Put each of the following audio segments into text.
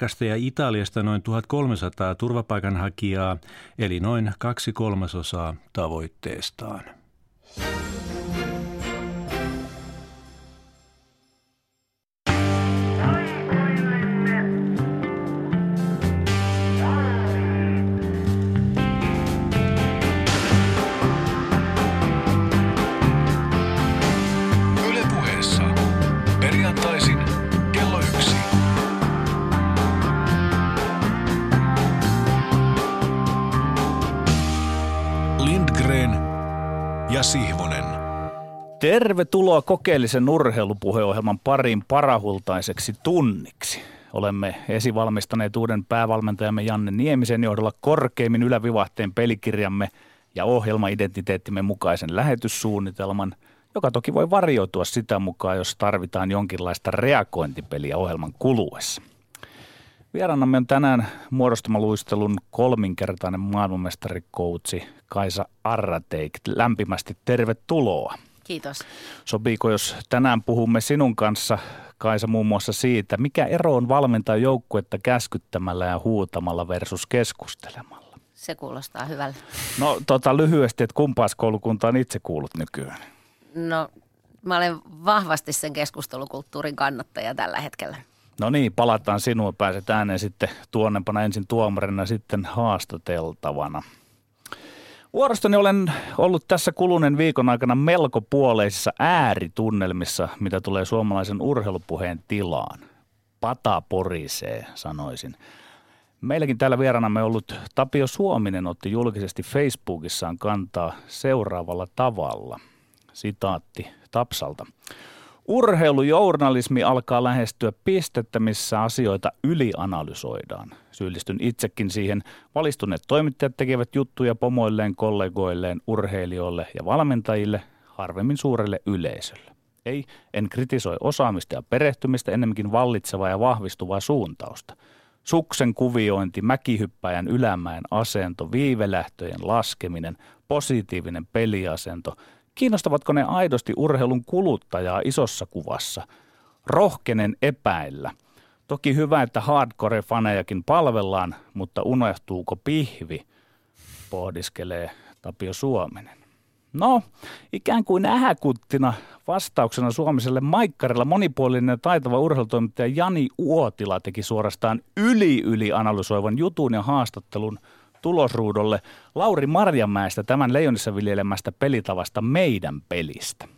Kreikasta ja Italiasta noin 1300 turvapaikanhakijaa, eli noin kaksi kolmasosaa tavoitteestaan. Tervetuloa kokeellisen urheilupuheohjelman pariin parahultaiseksi tunniksi. Olemme esivalmistaneet uuden päävalmentajamme Janne Niemisen johdolla korkeimmin ylävivahteen pelikirjamme ja ohjelmaidentiteettimme mukaisen lähetyssuunnitelman, joka toki voi varjoitua sitä mukaan, jos tarvitaan jonkinlaista reagointipeliä ohjelman kuluessa. Vieraanamme on tänään muodostamaluistelun kolminkertainen maailmanmestarikoutsi Kaisa Arrateik. Lämpimästi tervetuloa. Kiitos. Sopiiko, jos tänään puhumme sinun kanssa, Kaisa, muun muassa siitä, mikä ero on valmentaa joukkuetta käskyttämällä ja huutamalla versus keskustelemalla? Se kuulostaa hyvältä. No tota, lyhyesti, että kumpaas koulukuntaan itse kuulut nykyään? No mä olen vahvasti sen keskustelukulttuurin kannattaja tällä hetkellä. No niin, palataan sinua. Pääset ääneen sitten tuonnepana ensin tuomarina, sitten haastateltavana. Vuorostani olen ollut tässä kuluneen viikon aikana melko puoleisissa ääritunnelmissa, mitä tulee suomalaisen urheilupuheen tilaan. Pata porisee, sanoisin. Meilläkin täällä vieraanamme ollut Tapio Suominen otti julkisesti Facebookissaan kantaa seuraavalla tavalla. Sitaatti Tapsalta. Urheilujournalismi alkaa lähestyä pistettä, missä asioita ylianalysoidaan. Syyllistyn itsekin siihen. Valistuneet toimittajat tekevät juttuja pomoilleen, kollegoilleen, urheilijoille ja valmentajille, harvemmin suurelle yleisölle. Ei, en kritisoi osaamista ja perehtymistä, ennemminkin vallitsevaa ja vahvistuvaa suuntausta. Suksen kuviointi, mäkihyppäjän ylämäen asento, viivelähtöjen laskeminen, positiivinen peliasento – Kiinnostavatko ne aidosti urheilun kuluttajaa isossa kuvassa? Rohkenen epäillä. Toki hyvä, että hardcore-fanejakin palvellaan, mutta unohtuuko pihvi? Pohdiskelee Tapio Suominen. No, ikään kuin ähäkuttina vastauksena Suomiselle maikkarilla monipuolinen ja taitava urheilutoimittaja Jani Uotila teki suorastaan yli-yli analysoivan jutun ja haastattelun – tulosruudolle Lauri Marjamäestä tämän Leijonissa viljelemästä pelitavasta meidän pelistä.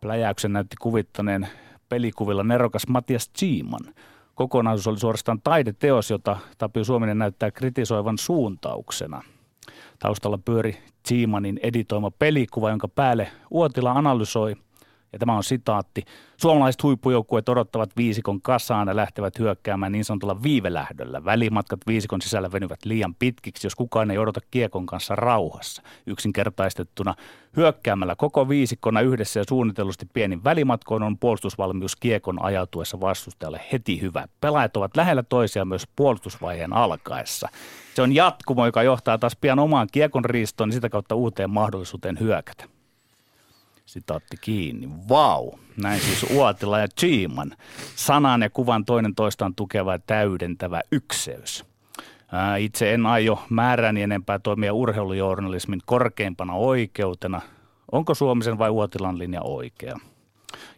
Pläjäyksen näytti kuvittaneen pelikuvilla nerokas Matias Chiiman. Kokonaisuus oli suorastaan taideteos, jota Tapio Suominen näyttää kritisoivan suuntauksena. Taustalla pyöri Chiimanin editoima pelikuva, jonka päälle Uotila analysoi – ja tämä on sitaatti. Suomalaiset huippujoukkueet odottavat viisikon kasaan ja lähtevät hyökkäämään niin sanotulla viivelähdöllä. Välimatkat viisikon sisällä venyvät liian pitkiksi, jos kukaan ei odota kiekon kanssa rauhassa. Yksinkertaistettuna hyökkäämällä koko viisikkona yhdessä ja suunnitellusti pienin välimatkoin on puolustusvalmius kiekon ajautuessa vastustajalle heti hyvä. Pelaajat ovat lähellä toisiaan myös puolustusvaiheen alkaessa. Se on jatkumo, joka johtaa taas pian omaan kiekon riistoon ja sitä kautta uuteen mahdollisuuteen hyökätä. Sitaatti kiinni. Vau! Näin siis Uotila ja Chiiman. Sanan ja kuvan toinen toistaan tukeva ja täydentävä ykseys. Ää, itse en aio määräni enempää toimia urheilujournalismin korkeimpana oikeutena. Onko Suomisen vai Uotilan linja oikea?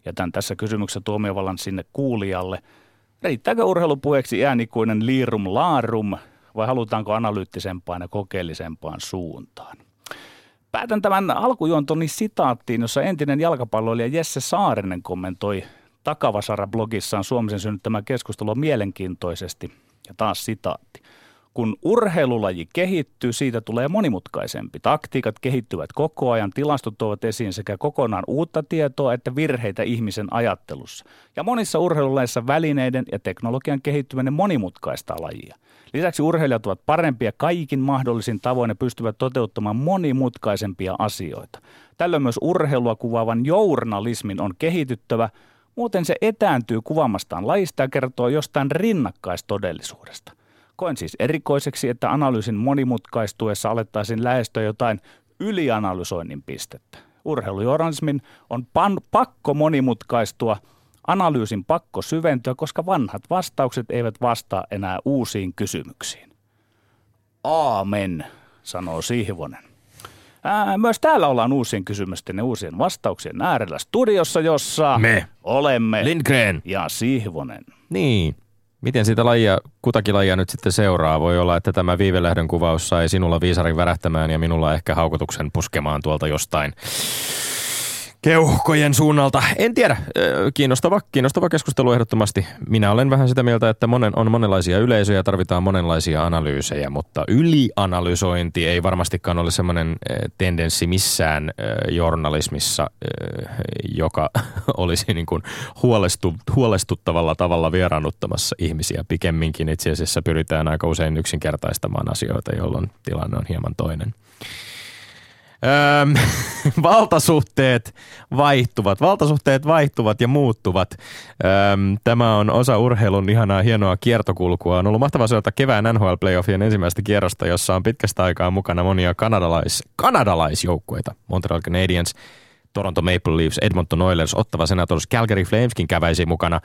Jätän tässä kysymyksessä tuomiovallan sinne kuulijalle. Riittääkö urheilupuheeksi äänikuinen liirum laarum vai halutaanko analyyttisempaan ja kokeellisempaan suuntaan? Päätän tämän alkujuontoni sitaattiin, jossa entinen jalkapalloilija Jesse Saarinen kommentoi Takavasara-blogissaan Suomisen synnyttämään keskustelua mielenkiintoisesti. Ja taas sitaatti. Kun urheilulaji kehittyy, siitä tulee monimutkaisempi. Taktiikat kehittyvät koko ajan, tilastot tuovat esiin sekä kokonaan uutta tietoa että virheitä ihmisen ajattelussa. Ja monissa urheilulajeissa välineiden ja teknologian kehittyminen monimutkaistaa lajia. Lisäksi urheilijat ovat parempia kaikin mahdollisin tavoin ja pystyvät toteuttamaan monimutkaisempia asioita. Tällöin myös urheilua kuvaavan journalismin on kehityttävä, muuten se etääntyy kuvaamastaan lajista ja kertoo jostain rinnakkaistodellisuudesta. Koen siis erikoiseksi, että analyysin monimutkaistuessa alettaisiin lähestyä jotain ylianalysoinnin pistettä. Urheilujournalismin on pan- pakko monimutkaistua – Analyysin pakko syventyä, koska vanhat vastaukset eivät vastaa enää uusiin kysymyksiin. Aamen, sanoo Sihvonen. Ää, myös täällä ollaan uusien kysymysten ja uusien vastauksien äärellä studiossa, jossa Me. olemme Lindgren. ja Sihvonen. Niin. Miten sitä lajia, kutakin lajia nyt sitten seuraa? Voi olla, että tämä viivelähdön kuvaus sai sinulla viisarin värähtämään ja minulla ehkä haukotuksen puskemaan tuolta jostain keuhkojen suunnalta. En tiedä. Kiinnostava, kiinnostava keskustelu ehdottomasti. Minä olen vähän sitä mieltä, että monen, on monenlaisia yleisöjä ja tarvitaan monenlaisia analyysejä, mutta ylianalysointi ei varmastikaan ole semmoinen tendenssi missään journalismissa, joka olisi niin kuin huolestu, huolestuttavalla tavalla vieraannuttamassa ihmisiä. Pikemminkin itse asiassa pyritään aika usein yksinkertaistamaan asioita, jolloin tilanne on hieman toinen. Valtasuhteet vaihtuvat. Valtasuhteet vaihtuvat ja muuttuvat. Tämä on osa urheilun ihanaa hienoa kiertokulkua. On ollut mahtavaa seurata kevään NHL-playoffien ensimmäistä kierrosta, jossa on pitkästä aikaa mukana monia kanadalais, kanadalaisjoukkueita. Montreal Canadiens, Toronto Maple Leafs, Edmonton Oilers, Ottava Senators, Calgary Flameskin käväisi mukana.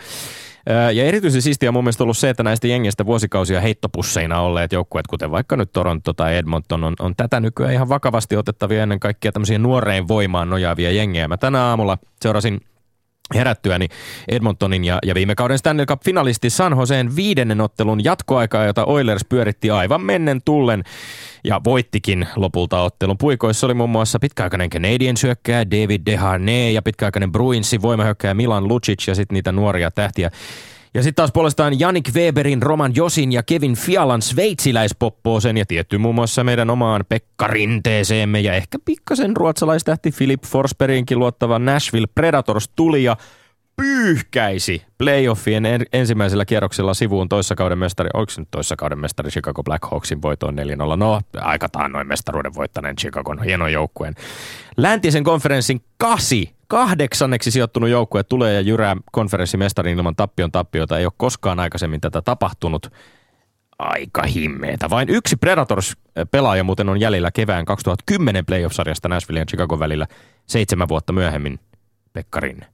Ja erityisen siistiä on mun mielestä ollut se, että näistä jengistä vuosikausia heittopusseina olleet joukkueet, kuten vaikka nyt Toronto tai Edmonton, on, on tätä nykyään ihan vakavasti otettavia ennen kaikkea tämmöisiä nuoreen voimaan nojaavia jengejä. Mä tänä aamulla seurasin herättyäni Edmontonin ja, ja viime kauden Stanley Cup-finalisti San Joseen viidennen ottelun jatkoaikaa, jota Oilers pyöritti aivan mennen tullen ja voittikin lopulta ottelun. Puikoissa oli muun muassa pitkäaikainen Canadian syökkääjä David Deharnay ja pitkäaikainen Bruinsin voimahyökkääjä Milan Lucic ja sitten niitä nuoria tähtiä. Ja sitten taas puolestaan Janik Weberin, Roman Josin ja Kevin Fialan sveitsiläispopposen ja tietty muun muassa meidän omaan Pekka Rinteeseemme ja ehkä pikkasen ruotsalaistähti Philip Forsberginkin luottava Nashville Predators tuli ja pyyhkäisi playoffien en, ensimmäisellä kierroksella sivuun toissakauden mestari, oliko se nyt toissakauden mestari Chicago Blackhawksin voitoon 4-0? No, aika taannoin mestaruuden voittaneen Chicagon hienon joukkueen. Läntisen konferenssin kasi, kahdeksanneksi sijoittunut joukkue tulee ja jyrää konferenssimestarin ilman tappion tappiota. Ei ole koskaan aikaisemmin tätä tapahtunut. Aika himmeetä. Vain yksi Predators-pelaaja muuten on jäljellä kevään 2010 playoff-sarjasta Nashville ja Chicago välillä seitsemän vuotta myöhemmin. Pekka Rinne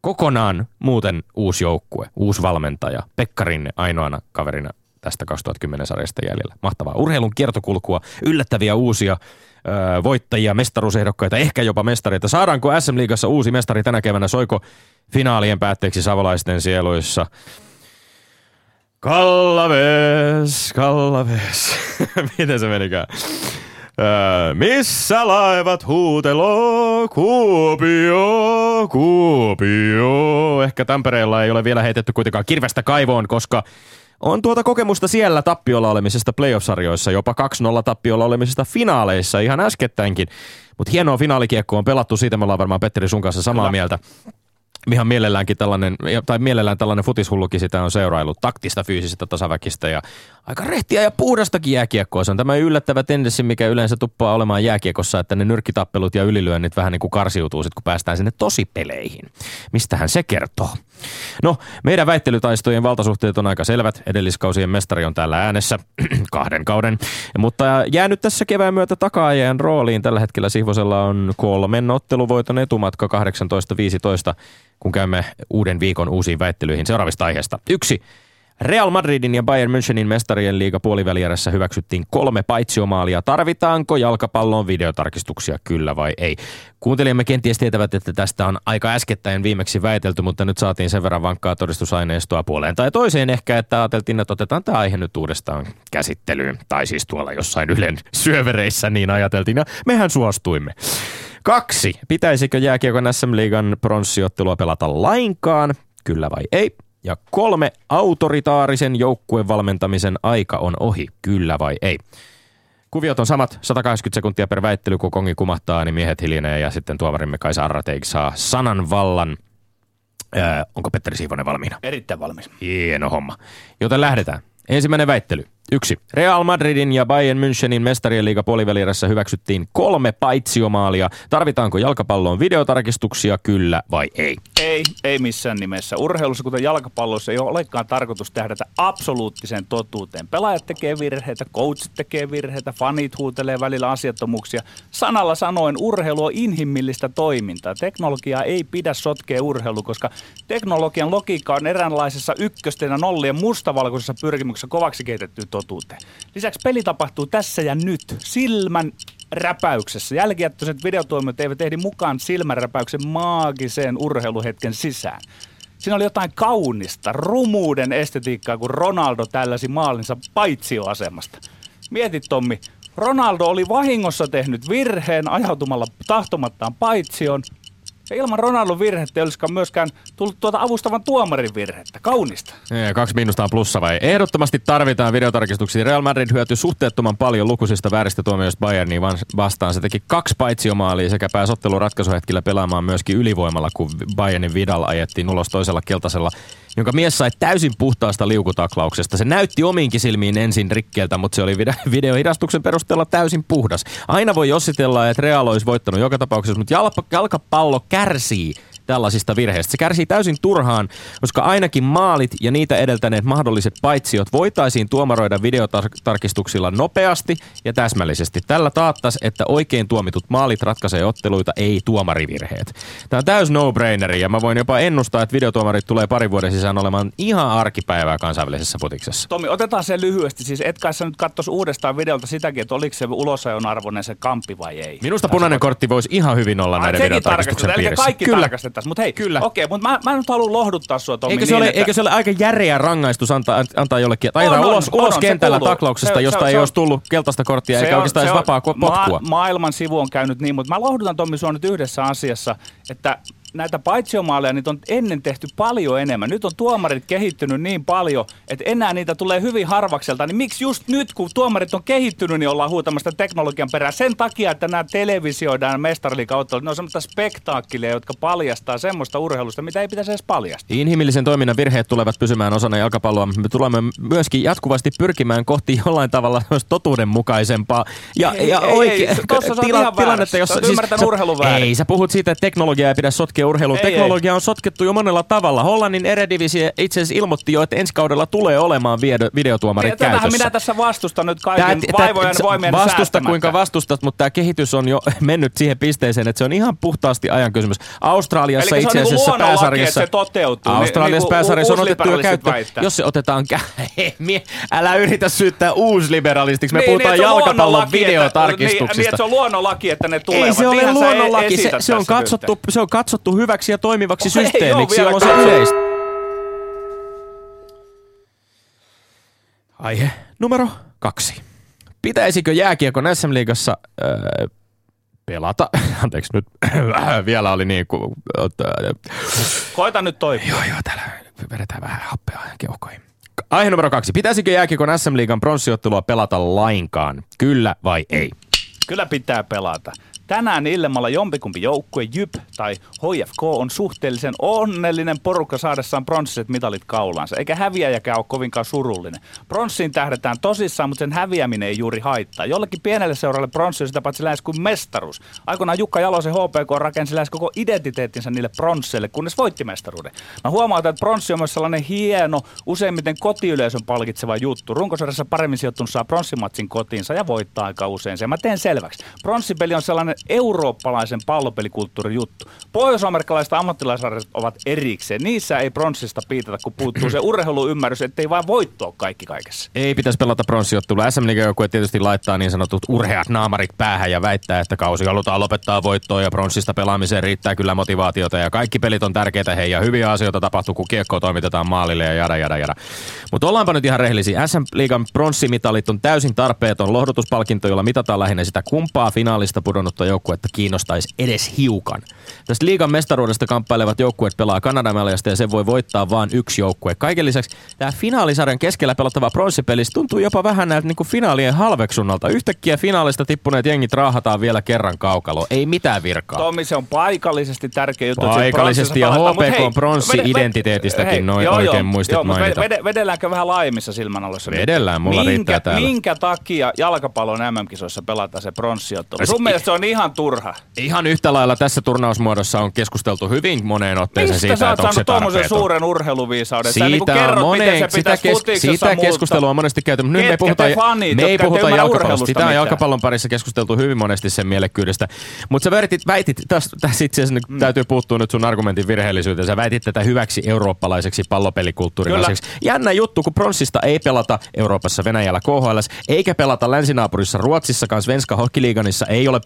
kokonaan muuten uusi joukkue, uusi valmentaja. Pekka Rinne ainoana kaverina tästä 2010 sarjasta jäljellä. Mahtavaa. Urheilun kiertokulkua, yllättäviä uusia voittajia, mestaruusehdokkaita, ehkä jopa mestareita. Saadaanko SM-liigassa uusi mestari tänä keväänä? Soiko finaalien päätteeksi savolaisten sieluissa? Kallaves, Kallaves. Miten se menikään? Öö, missä laivat huutelo? Kuopio, Kuopio. Ehkä Tampereella ei ole vielä heitetty kuitenkaan kirvestä kaivoon, koska on tuota kokemusta siellä tappiolla olemisesta playoff-sarjoissa, jopa 2-0 tappiolla olemisesta finaaleissa ihan äskettäinkin. Mutta hienoa finaalikiekko on pelattu, siitä me ollaan varmaan Petteri sun kanssa samaa Kyllä. mieltä ihan mielelläänkin tällainen, tai mielellään tällainen futishullukin sitä on seuraillut, taktista, fyysistä, tasaväkistä ja aika rehtiä ja puhdastakin jääkiekkoa. Se on tämä yllättävä tendenssi, mikä yleensä tuppaa olemaan jääkiekossa, että ne nyrkkitappelut ja ylilyönnit vähän niin kuin karsiutuu sit, kun päästään sinne tosipeleihin. Mistähän se kertoo? No, meidän väittelytaistojen valtasuhteet on aika selvät. Edelliskausien mestari on täällä äänessä kahden kauden. Mutta jäänyt tässä kevään myötä takaajan rooliin. Tällä hetkellä Sihvosella on kolmen otteluvoiton etumatka 18-15, kun käymme uuden viikon uusiin väittelyihin seuraavista aiheista. Yksi. Real Madridin ja Bayern Münchenin mestarien liiga puolivälierässä hyväksyttiin kolme paitsiomaalia. Tarvitaanko jalkapallon videotarkistuksia, kyllä vai ei? Kuuntelijamme kenties tietävät, että tästä on aika äskettäin viimeksi väitelty, mutta nyt saatiin sen verran vankkaa todistusaineistoa puoleen tai toiseen ehkä, että ajateltiin, että otetaan tämä aihe nyt uudestaan käsittelyyn. Tai siis tuolla jossain Ylen syövereissä niin ajateltiin, ja mehän suostuimme. Kaksi. Pitäisikö jääkiekon SM-liigan pronssiottelua pelata lainkaan? Kyllä vai ei? Ja kolme. Autoritaarisen joukkueen valmentamisen aika on ohi. Kyllä vai ei? Kuviot on samat, 180 sekuntia per väittely, kun kongi kumahtaa, niin miehet hiljenee ja sitten tuomarimme Kaisa Arrateik saa sanan vallan. Öö, onko Petteri Siivonen valmiina? Erittäin valmis. Hieno homma. Joten lähdetään. Ensimmäinen väittely. Yksi. Real Madridin ja Bayern Münchenin mestarien liiga puolivälierässä hyväksyttiin kolme paitsiomaalia. Tarvitaanko jalkapalloon videotarkistuksia, kyllä vai ei? Ei, ei missään nimessä. Urheilussa, kuten jalkapallossa, ei ole olekaan tarkoitus tähdätä absoluuttiseen totuuteen. Pelaajat tekee virheitä, coachit tekee virheitä, fanit huutelee välillä asiattomuuksia. Sanalla sanoen urheilu on inhimillistä toimintaa. Teknologiaa ei pidä sotkea urheilu, koska teknologian logiikka on eräänlaisessa ykkösten ja nollien mustavalkoisessa pyrkimyksessä kovaksi keitettyyn totuuteen. Lisäksi peli tapahtuu tässä ja nyt, silmän räpäyksessä. Jälkijättöiset videotoimiot eivät ehdi mukaan silmänräpäyksen maagiseen urheiluhetken sisään. Siinä oli jotain kaunista, rumuuden estetiikkaa, kun Ronaldo tälläsi maalinsa paitsioasemasta. Mietit Tommi, Ronaldo oli vahingossa tehnyt virheen ajautumalla tahtomattaan paitsioon, ja ilman Ronaldon virhettä ei olisikaan myöskään tullut tuota avustavan tuomarin virhettä. Kaunista. Ja kaksi miinusta on plussa vai? Ehdottomasti tarvitaan videotarkistuksia. Real Madrid hyötyi suhteettoman paljon lukuisista vääristä tuomioista Bayerniin vastaan. Se teki kaksi paitsiomaalia sekä pääsi ottelun ratkaisuhetkillä pelaamaan myöskin ylivoimalla, kun Bayernin Vidal ajettiin ulos toisella keltaisella jonka mies sai täysin puhtaasta liukutaklauksesta. Se näytti omiinkin silmiin ensin rikkeeltä, mutta se oli videohidastuksen perusteella täysin puhdas. Aina voi jossitella, että Real olisi voittanut joka tapauksessa, mutta jalkapallo kärsii tällaisista virheistä. Se kärsii täysin turhaan, koska ainakin maalit ja niitä edeltäneet mahdolliset paitsiot voitaisiin tuomaroida videotarkistuksilla nopeasti ja täsmällisesti. Tällä taattaisi, että oikein tuomitut maalit ratkaisee otteluita, ei tuomarivirheet. Tämä on täys no-braineri ja mä voin jopa ennustaa, että videotuomarit tulee parin vuoden sisään olemaan ihan arkipäivää kansainvälisessä futiksessa. Tomi, otetaan se lyhyesti. Siis et kai sä nyt katsoisi uudestaan videolta sitäkin, että oliko se ulosajon arvoinen se kampi vai ei. Minusta punainen kortti voisi ihan hyvin olla Ai, näiden videotarkistuksen piirissä. Kaikki Kyllä tarkastettaisiin. Mutta hei, Kyllä. okei, okay, mutta mä, mä nyt haluan lohduttaa sua Tommi. Eikö se, niin, ole, että... eikö se ole aika järeä rangaistus antaa, antaa jollekin, tai on, ulos, on, ulos on, kentällä taklauksesta, se, josta se, ei se, olisi tullut keltaista korttia, eikä on, oikeastaan edes vapaa potkua? Ma- maailman sivu on käynyt niin, mutta mä lohdutan Tommi sua nyt yhdessä asiassa, että näitä paitsiomaaleja niitä on ennen tehty paljon enemmän. Nyt on tuomarit kehittynyt niin paljon, että enää niitä tulee hyvin harvakselta. Niin miksi just nyt, kun tuomarit on kehittynyt, niin ollaan huutamasta teknologian perään? Sen takia, että nämä televisioidaan mestariliikauttelut, ne on semmoista spektaakkelia, jotka paljastaa semmoista urheilusta, mitä ei pitäisi edes paljastaa. Inhimillisen toiminnan virheet tulevat pysymään osana jalkapalloa. Me tulemme myöskin jatkuvasti pyrkimään kohti jollain tavalla totuudenmukaisempaa ja, ei, ja oikein tila, tilannetta, jossa... Siis, sä, ei, sä puhut siitä, että teknologiaa ei pidä sotkea urheilun. Teknologia on sotkettu jo monella tavalla. Hollannin eredivisie itse asiassa ilmoitti jo, että ensi kaudella tulee olemaan video, videotuomarit niin, käytössä. minä tässä vastustan nyt kaiken tää, vaivojen voimien Vastusta kuinka vastustat, mutta tämä kehitys on jo mennyt siihen pisteeseen, että se on ihan puhtaasti ajan kysymys. Australiassa Eli itse niinku asiassa niin pääsarjassa... se toteutuu. Australiassa niin, pääsarjassa on otettu jo käyttöön. Jos se otetaan... Älä yritä syyttää uusliberalistiksi. Me niin, puhutaan niin, jalkapallon videotarkistuksista. Niin, niin, että se on luonnonlaki, että ne tulevat. Ei se ole luonnonlaki. Se, se, on katsottu, se on katsottu hyväksi ja toimivaksi systeemiksi, jolloin se yleistä. Aihe numero kaksi. Pitäisikö jääkiekon SM-liigassa öö, pelata? Anteeksi, nyt vielä oli niin kuin... Koita nyt toi. Joo, joo, täällä vedetään vähän happea keuhkoihin. Aihe numero kaksi. Pitäisikö jääkiekon SM-liigan pronssiottelua pelata lainkaan? Kyllä vai ei? Kyllä pitää pelata. Tänään illemmalla jompikumpi joukkue, Jyp tai HFK, on suhteellisen onnellinen porukka saadessaan pronssiset mitalit kaulaansa, eikä häviäjäkään ole kovinkaan surullinen. Pronssiin tähdetään tosissaan, mutta sen häviäminen ei juuri haittaa. Jollekin pienelle seuralle pronssi on sitä paitsi lähes kuin mestaruus. Aikoinaan Jukka Jalosen HPK rakensi lähes koko identiteettinsä niille pronsseille, kunnes voitti mestaruuden. Mä huomaan, että pronssi on myös sellainen hieno, useimmiten kotiyleisön palkitseva juttu. Runkosarjassa paremmin sijoittunut saa pronssimatsin kotiinsa ja voittaa aika usein. Se mä teen selväksi. Pronssipeli on sellainen eurooppalaisen pallopelikulttuurin juttu. Pohjois-amerikkalaiset ammattilaisarjat ovat erikseen. Niissä ei pronssista piitata, kun puuttuu se urheiluymmärrys, ettei vain voittoa kaikki kaikessa. Ei pitäisi pelata pronssiottelu. SM joukkue tietysti laittaa niin sanotut urheat naamarit päähän ja väittää, että kausi halutaan lopettaa voittoa ja pronssista pelaamiseen riittää kyllä motivaatiota ja kaikki pelit on tärkeitä hei ja hyviä asioita tapahtuu, kun kiekko toimitetaan maalille ja jada jada jada. Mutta ollaanpa nyt ihan rehellisiä. SM-liigan pronssimitalit on täysin tarpeeton lohdutuspalkinto, jolla mitataan lähinnä sitä kumpaa finaalista pudonnutta jalkapallojoukkuetta kiinnostaisi edes hiukan. Tästä liigan mestaruudesta kamppailevat joukkueet pelaa Kanadan ja sen voi voittaa vain yksi joukkue. Kaiken lisäksi tämä finaalisarjan keskellä pelattava pronssipelissä tuntuu jopa vähän näiltä niin finaalien halveksunnalta. Yhtäkkiä finaalista tippuneet jengit raahataan vielä kerran kaukalo. Ei mitään virkaa. Tommi, se on paikallisesti tärkeä juttu. Paikallisesti ja HPK pronssi-identiteetistäkin noin joo, oikein muistit joo, mainita. Ved, vedelläänkö vähän laajemmissa silmänaloissa? Vedellään, mulla minkä, riittää täällä. Minkä takia jalkapallon MM-kisoissa pelataan se pronssiottelu? Sun mielestä se on ihan turha. Ihan yhtä lailla tässä turnausmuodossa on keskusteltu hyvin moneen otteeseen Mistä siitä, että onko se tarpeeton. suuren urheiluviisauden? Siitä niin on moneen, sitä, kes, sitä keskustelua on monesti käyty, mutta nyt me puhutaan, fanit, me ei puhuta jalkapallosta. Sitä on jalkapallon parissa keskusteltu hyvin monesti sen mielekkyydestä. Mutta sä väitit, väitit tässä, tässä itse asiassa mm. täytyy puuttua nyt sun argumentin virheellisyyteen. Sä väitit tätä hyväksi eurooppalaiseksi pallopelikulttuurin asiaksi. Jännä juttu, kun pronssista ei pelata Euroopassa Venäjällä KHL, eikä pelata länsinaapurissa Ruotsissakaan Svenska Hockeyliganissa ei ole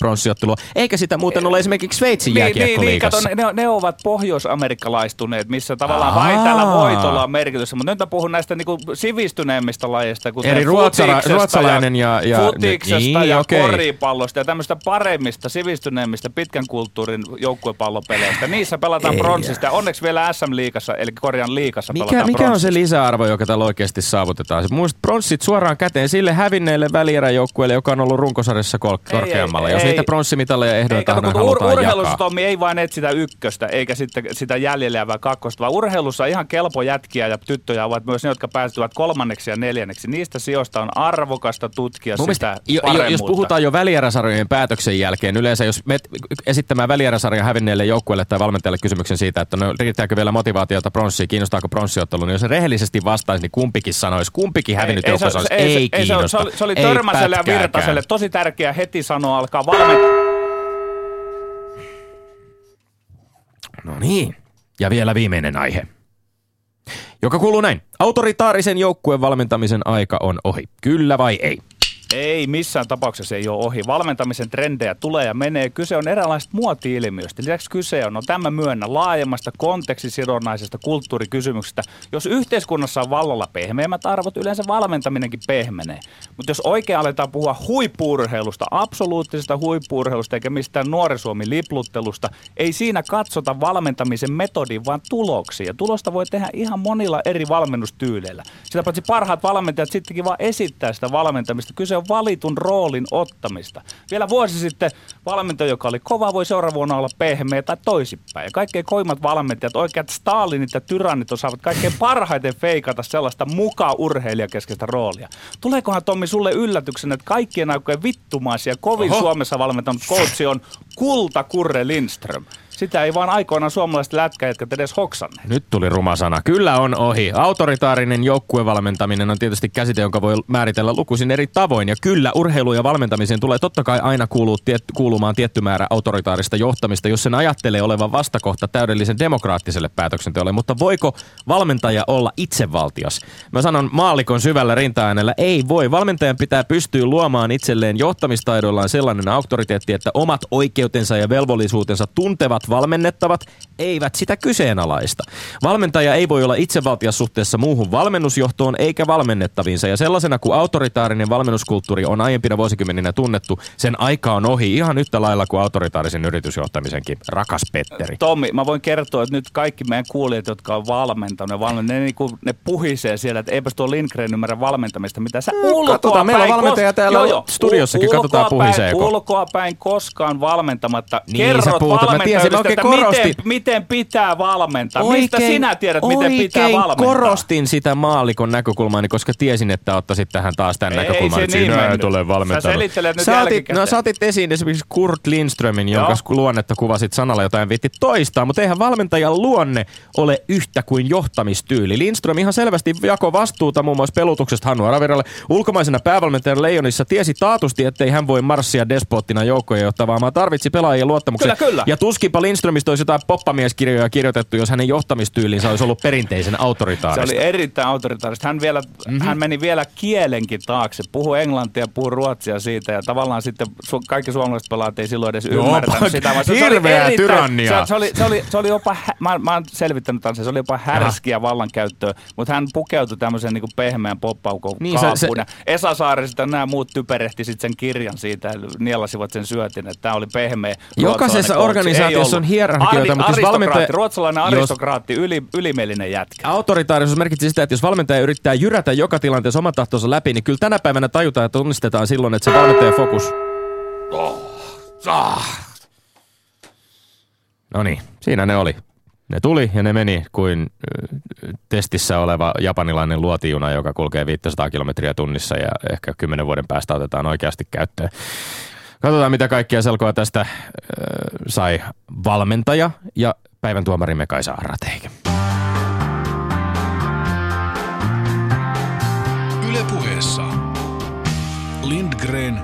pronssiottelua, eikä sitä muuten ole esimerkiksi Sveitsin niin, jääkiekkoliigassa. Niin, niin, ne, ne, ovat pohjois-amerikkalaistuneet, missä tavallaan vain tällä voitolla on merkitystä, mutta nyt puhun näistä niinku sivistyneemmistä lajeista, kuten Eli ruotsala, ruotsalainen ja, ja, futiksesta niin, ja okay. koripallosta ja tämmöistä paremmista, sivistyneemmistä pitkän kulttuurin joukkuepallopeleistä. Niissä pelataan pronssista ja onneksi vielä SM-liigassa, eli Korjan liigassa mikä, pelataan Mikä on se lisäarvo, joka tällä oikeasti saavutetaan? Muistat pronssit suoraan käteen sille hävinneelle välieräjoukkueelle, joka on ollut runkosarjassa korkeammalla. Ei, Jos ei, niitä pronssimitaleja ehdotetaan, niin halutaan ur- urheilussa Tommi ei vain etsitä ykköstä, eikä sitten sitä jäljellä jäävää kakkosta, vaan urheilussa ihan kelpo jätkiä ja tyttöjä ovat myös ne, jotka päätyvät kolmanneksi ja neljänneksi. Niistä sijoista on arvokasta tutkia Mun sitä jo, Jos puhutaan jo välieräsarjojen päätöksen jälkeen, yleensä jos me esittämään välieräsarjan hävinneelle joukkueelle tai valmentajalle kysymyksen siitä, että no, riittääkö vielä motivaatiota pronssiin, kiinnostaako pronssiottelu, niin jos se rehellisesti vastaisi, niin kumpikin sanoisi, kumpikin hävinnyt joukkue sanoisi, ei, ei, ei kiinnosta. Se, oli, se oli Törmäselle ja Virtaselle tosi tärkeä heti sanoa, alkaa valmentaa No niin. Ja vielä viimeinen aihe. Joka kuuluu näin. Autoritaarisen joukkueen valmentamisen aika on ohi. Kyllä vai ei? Ei, missään tapauksessa ei ole ohi. Valmentamisen trendejä tulee ja menee. Kyse on eräänlaista muoti-ilmiöstä. Lisäksi kyse on, no tämä myönnä, laajemmasta kontekstisidonnaisesta kulttuurikysymyksestä. Jos yhteiskunnassa on vallalla pehmeämmät arvot, yleensä valmentaminenkin pehmenee. Mutta jos oikein aletaan puhua huippuurheilusta, absoluuttisesta huippuurheilusta eikä mistään nuorisuomi lipluttelusta, ei siinä katsota valmentamisen metodin, vaan tuloksia. Tulosta voi tehdä ihan monilla eri valmennustyyleillä. Sitä paitsi parhaat valmentajat sittenkin vaan esittää sitä valmentamista. Kyse on valitun roolin ottamista. Vielä vuosi sitten valmentaja, joka oli kova, voi seuraavana vuonna olla pehmeä tai toisinpäin. Ja kaikkein koimmat valmentajat, oikeat Stalinit ja tyrannit osaavat kaikkein parhaiten feikata sellaista muka urheilijakeskeistä roolia. Tuleekohan Tommi sulle yllätyksen, että kaikkien aikojen vittumaisia kovin Oho. Suomessa valmentanut coachi on Kulta Kurre Lindström? Sitä ei vaan aikoinaan suomalaiset jotka edes hoksanneet. Nyt tuli ruma sana. Kyllä on ohi. Autoritaarinen joukkuevalmentaminen on tietysti käsite, jonka voi määritellä lukuisin eri tavoin. Ja kyllä urheilu ja valmentamiseen tulee totta kai aina kuuluu, tiet, kuulumaan tietty määrä autoritaarista johtamista, jos sen ajattelee olevan vastakohta täydellisen demokraattiselle päätöksenteolle. Mutta voiko valmentaja olla itsevaltias? Mä sanon maalikon syvällä rinta ei voi. Valmentajan pitää pystyä luomaan itselleen johtamistaidoillaan sellainen auktoriteetti, että omat oikeutensa ja velvollisuutensa tuntevat valmennettavat eivät sitä kyseenalaista. Valmentaja ei voi olla itsevaltias suhteessa muuhun valmennusjohtoon eikä valmennettaviinsa ja sellaisena kuin autoritaarinen valmennuskulttuuri on aiempina vuosikymmeninä tunnettu, sen aika on ohi ihan yhtä lailla kuin autoritaarisen yritysjohtamisenkin. Rakas Petteri. Tommi, mä voin kertoa, että nyt kaikki meidän kuulijat, jotka on valmentanut, valmentanut ne, niin ne puhisee siellä, että eipäs tuo Lindgren ymmärrä valmentamista, mitä sä ulkoa Katsotaan, meillä on valmentaja kos- täällä joo, joo, studiossakin, katsotaan puhiseeko. Ulkoa päin koskaan valmentamatta. Niin, Kerrot valmentajalle oikein että korosti... miten, miten pitää valmentaa. Oikein, Mistä sinä tiedät, miten pitää valmentaa? korostin sitä maalikon näkökulmaa, koska tiesin, että ottaisit tähän taas tämän näkökulman. Ei se niin ei tule valmentaa. Sä saatit, no, saatit esiin esimerkiksi Kurt Lindströmin, jonka luonnetta kuvasit sanalla jotain vitti toistaa, mutta eihän valmentajan luonne ole yhtä kuin johtamistyyli. Lindström ihan selvästi jako vastuuta muun muassa pelutuksesta Hannu Araviralle. Ulkomaisena päävalmentajan Leijonissa tiesi taatusti, ettei hän voi marssia despoottina joukkoja johtavaa, vaan tarvitsi pelaajien luottamuksen. Kyllä, kyllä. Ja tuskipa Paavo Lindströmistä olisi jotain poppamieskirjoja kirjoitettu, jos hänen johtamistyylinsä olisi ollut perinteisen Se autoritaarista. oli erittäin autoritaarista. Hän, vielä, Mhm. mm-hmm. hän meni vielä kielenkin taakse, puhui englantia, puhui ruotsia siitä ja tavallaan sitten su- kaikki suomalaiset pelaat ei silloin edes Joo, ymmärtänyt sitä. Vaan se, se oli tyranniaa. Se, se, oli, se, oli, se oli jopa, hä- mä, mä oon selvittänyt tämän, se oli jopa härskiä vallankäyttöä, mutta hän pukeutui tämmöiseen niin pehmeän poppaukon Niin, se- kaapuun. se- Ja Esa Saari sitten nämä muut typerehti sitten sen kirjan siitä nielasivat sen syötin, että tämä oli pehmeä Jokaisessa organisaatiossa Ei on ollut. hierarkioita, Ardi- mutta jos valmentaja- Ruotsalainen jos- aristokraatti, yli, ylimielinen jätkä. Autoritaarisuus merkitsi sitä, että jos valmentaja yrittää jyrätä joka tilanteessa oman tahtonsa läpi, niin kyllä tänä päivänä tajutaan ja tunnistetaan silloin, että se valmentajan fokus... No niin, siinä ne oli. Ne tuli ja ne meni kuin ö, testissä oleva japanilainen luotijuna, joka kulkee 500 kilometriä tunnissa ja ehkä 10 vuoden päästä otetaan oikeasti käyttöön. Katsotaan, mitä kaikkia selkoa tästä ö, sai valmentaja ja päivän tuomarimme Kaisa Arrateikä. Ylepuheessa Lindgren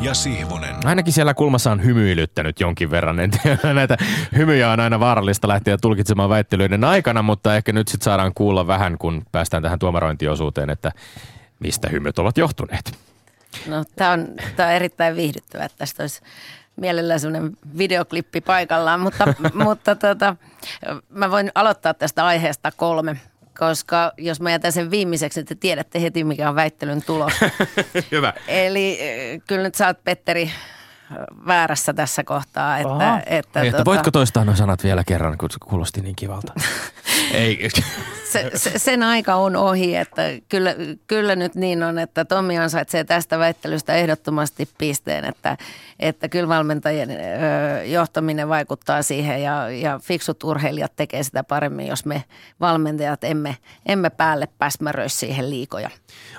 ja Sihvonen. Ainakin siellä kulmassa on hymyilyttänyt jonkin verran. En tiedä, näitä hymyjä on aina vaarallista lähteä tulkitsemaan väittelyiden aikana, mutta ehkä nyt sitten saadaan kuulla vähän, kun päästään tähän tuomarointiosuuteen, että mistä hymyt ovat johtuneet. No, tämä on, tää on erittäin viihdyttävää, että tästä olisi mielellään sellainen videoklippi paikallaan, mutta, mutta tota, mä voin aloittaa tästä aiheesta kolme, koska jos mä jätän sen viimeiseksi, niin te tiedätte heti, mikä on väittelyn tulos. Hyvä. Eli eh, kyllä nyt sä oot, Petteri, eh, väärässä tässä kohtaa. Että, Aha. että, Ei, että tota, voitko toistaa nuo sanat vielä kerran, kun se kuulosti niin kivalta? Ei. Se, se, sen aika on ohi, että kyllä, kyllä nyt niin on, että Tommi ansaitsee tästä väittelystä ehdottomasti pisteen, että, että kyllä valmentajien johtaminen vaikuttaa siihen ja, ja fiksut urheilijat tekee sitä paremmin, jos me valmentajat emme, emme päälle päsmäröi siihen liikoja.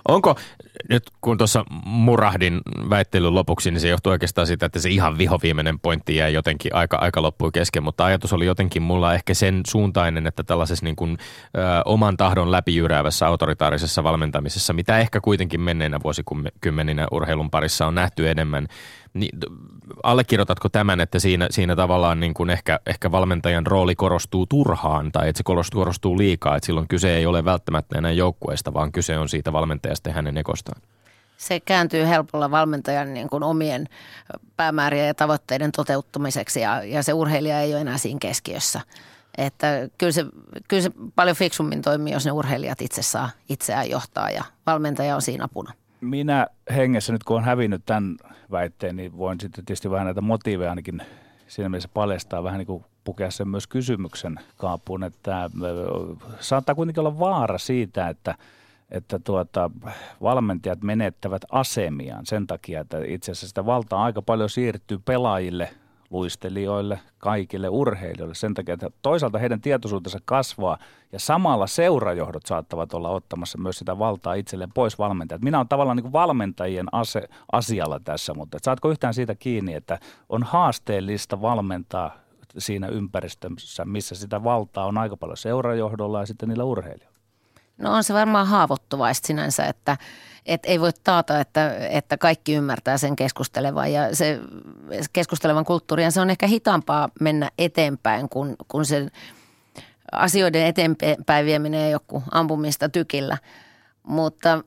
Onko, nyt kun tuossa murahdin väittelyn lopuksi, niin se johtuu oikeastaan siitä, että se ihan vihoviimeinen pointti jäi jotenkin aika, aika loppui kesken, mutta ajatus oli jotenkin mulla ehkä sen suuntainen, että tällaisessa niin kuin, ö, oman tahdon läpijyräävässä autoritaarisessa valmentamisessa, mitä ehkä kuitenkin menneinä vuosikymmeninä urheilun parissa on nähty enemmän, niin allekirjoitatko tämän, että siinä, siinä tavallaan niin kuin ehkä, ehkä valmentajan rooli korostuu turhaan tai että se korostuu, korostuu liikaa, että silloin kyse ei ole välttämättä enää joukkueesta, vaan kyse on siitä valmentajasta ja hänen ekostaan. Se kääntyy helpolla valmentajan niin kuin omien päämäärien ja tavoitteiden toteuttamiseksi ja, ja se urheilija ei ole enää siinä keskiössä. Että kyllä se, kyllä se paljon fiksummin toimii, jos ne urheilijat itse saa itseään johtaa ja valmentaja on siinä apuna. Minä hengessä nyt kun on hävinnyt tämän väitteen, niin voin sitten tietysti vähän näitä motiiveja ainakin siinä mielessä paljastaa, vähän niin kuin pukea sen myös kysymyksen kaapuun, että ö, saattaa kuitenkin olla vaara siitä, että että tuota, valmentajat menettävät asemiaan sen takia, että itse asiassa sitä valtaa aika paljon siirtyy pelaajille, luistelijoille, kaikille urheilijoille sen takia, että toisaalta heidän tietoisuutensa kasvaa ja samalla seurajohdot saattavat olla ottamassa myös sitä valtaa itselleen pois valmentajat. Minä olen tavallaan niin valmentajien ase, asialla tässä, mutta saatko yhtään siitä kiinni, että on haasteellista valmentaa siinä ympäristössä, missä sitä valtaa on aika paljon seurajohdolla ja sitten niillä urheilijoilla? No on se varmaan haavoittuvaista sinänsä, että, että ei voi taata, että, että kaikki ymmärtää sen keskustelevan ja se keskustelevan kulttuuri ja se on ehkä hitaampaa mennä eteenpäin, kun, kun sen asioiden eteenpäin vieminen ei joku ampumista tykillä. Mutta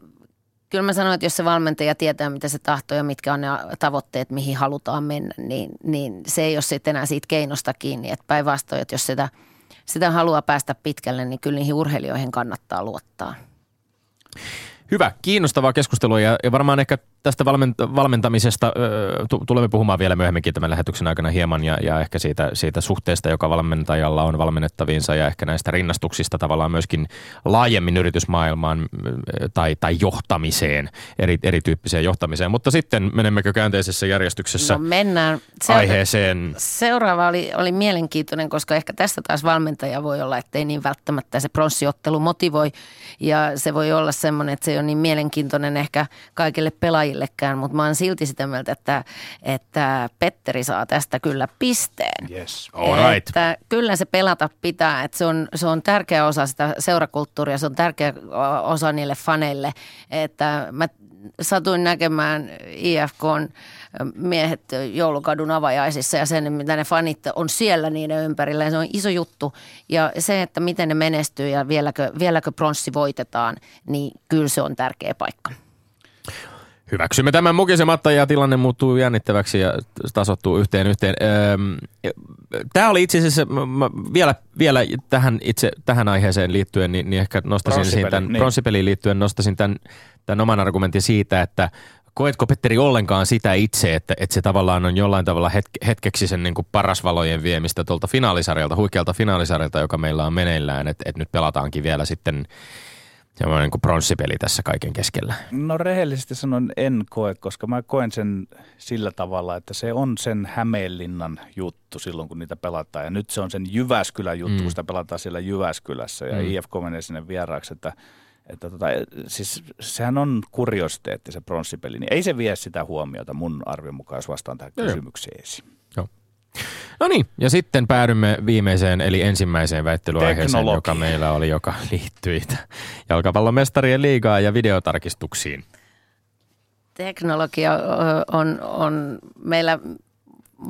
kyllä mä sanoin, että jos se valmentaja tietää, mitä se tahtoo ja mitkä on ne tavoitteet, mihin halutaan mennä, niin, niin se ei ole sitten enää siitä keinosta kiinni. Että päinvastoin, että jos sitä, sitä haluaa päästä pitkälle, niin kyllä niihin urheilijoihin kannattaa luottaa. Hyvä, kiinnostavaa keskustelua ja, ja varmaan ehkä tästä valment- valmentamisesta ö, tu- tulemme puhumaan vielä myöhemminkin tämän lähetyksen aikana hieman ja, ja ehkä siitä, siitä suhteesta, joka valmentajalla on valmennettaviinsa ja ehkä näistä rinnastuksista tavallaan myöskin laajemmin yritysmaailmaan tai, tai johtamiseen, eri, erityyppiseen johtamiseen. Mutta sitten menemmekö käänteisessä järjestyksessä No mennään. Se, aiheeseen? Seuraava oli, oli mielenkiintoinen, koska ehkä tästä taas valmentaja voi olla, että ei niin välttämättä se pronssiottelu motivoi. Ja se voi olla semmoinen, että se ei ole niin mielenkiintoinen ehkä kaikille pelaajillekään, mutta mä oon silti sitä mieltä, että, että Petteri saa tästä kyllä pisteen. Yes. All right. Että kyllä se pelata pitää, että se on, se on tärkeä osa sitä seurakulttuuria, se on tärkeä osa niille faneille, että mä satuin näkemään IFKn miehet joulukadun avajaisissa ja sen, mitä ne fanit on siellä niiden ympärillä. Se on iso juttu. Ja se, että miten ne menestyy ja vieläkö, vieläkö pronssi voitetaan, niin kyllä se on tärkeä paikka. Hyväksymme tämän mukisematta ja tilanne muuttuu jännittäväksi ja tasottuu yhteen yhteen. Tämä oli itse asiassa, mä vielä, vielä tähän, itse, tähän aiheeseen liittyen, niin, niin ehkä nostaisin siihen tämän, niin. pronssipeliin liittyen nostaisin tämän, tämän oman argumentin siitä, että koetko Petteri ollenkaan sitä itse, että, että se tavallaan on jollain tavalla hetke, hetkeksi sen niin kuin parasvalojen viemistä tuolta finaalisarjalta, huikealta finaalisarjalta, joka meillä on meneillään, että, että nyt pelataankin vielä sitten – semmoinen niin kuin pronssipeli tässä kaiken keskellä? No rehellisesti sanon en koe, koska mä koen sen sillä tavalla, että se on sen Hämeenlinnan juttu silloin, kun niitä pelataan. Ja nyt se on sen Jyväskylän juttu, mm. kun sitä pelataan siellä Jyväskylässä ja mm. IFK menee sinne vieraaksi, että että tota, siis sehän on kuriositeetti se pronssipeli, niin ei se vie sitä huomiota mun arvion mukaan, jos vastaan tähän kysymykseen. Joo. No niin, ja sitten päädymme viimeiseen eli ensimmäiseen väittelyaiheeseen, joka meillä oli, joka liittyi jalkapallon mestarien liigaa ja videotarkistuksiin. Teknologia on, on meillä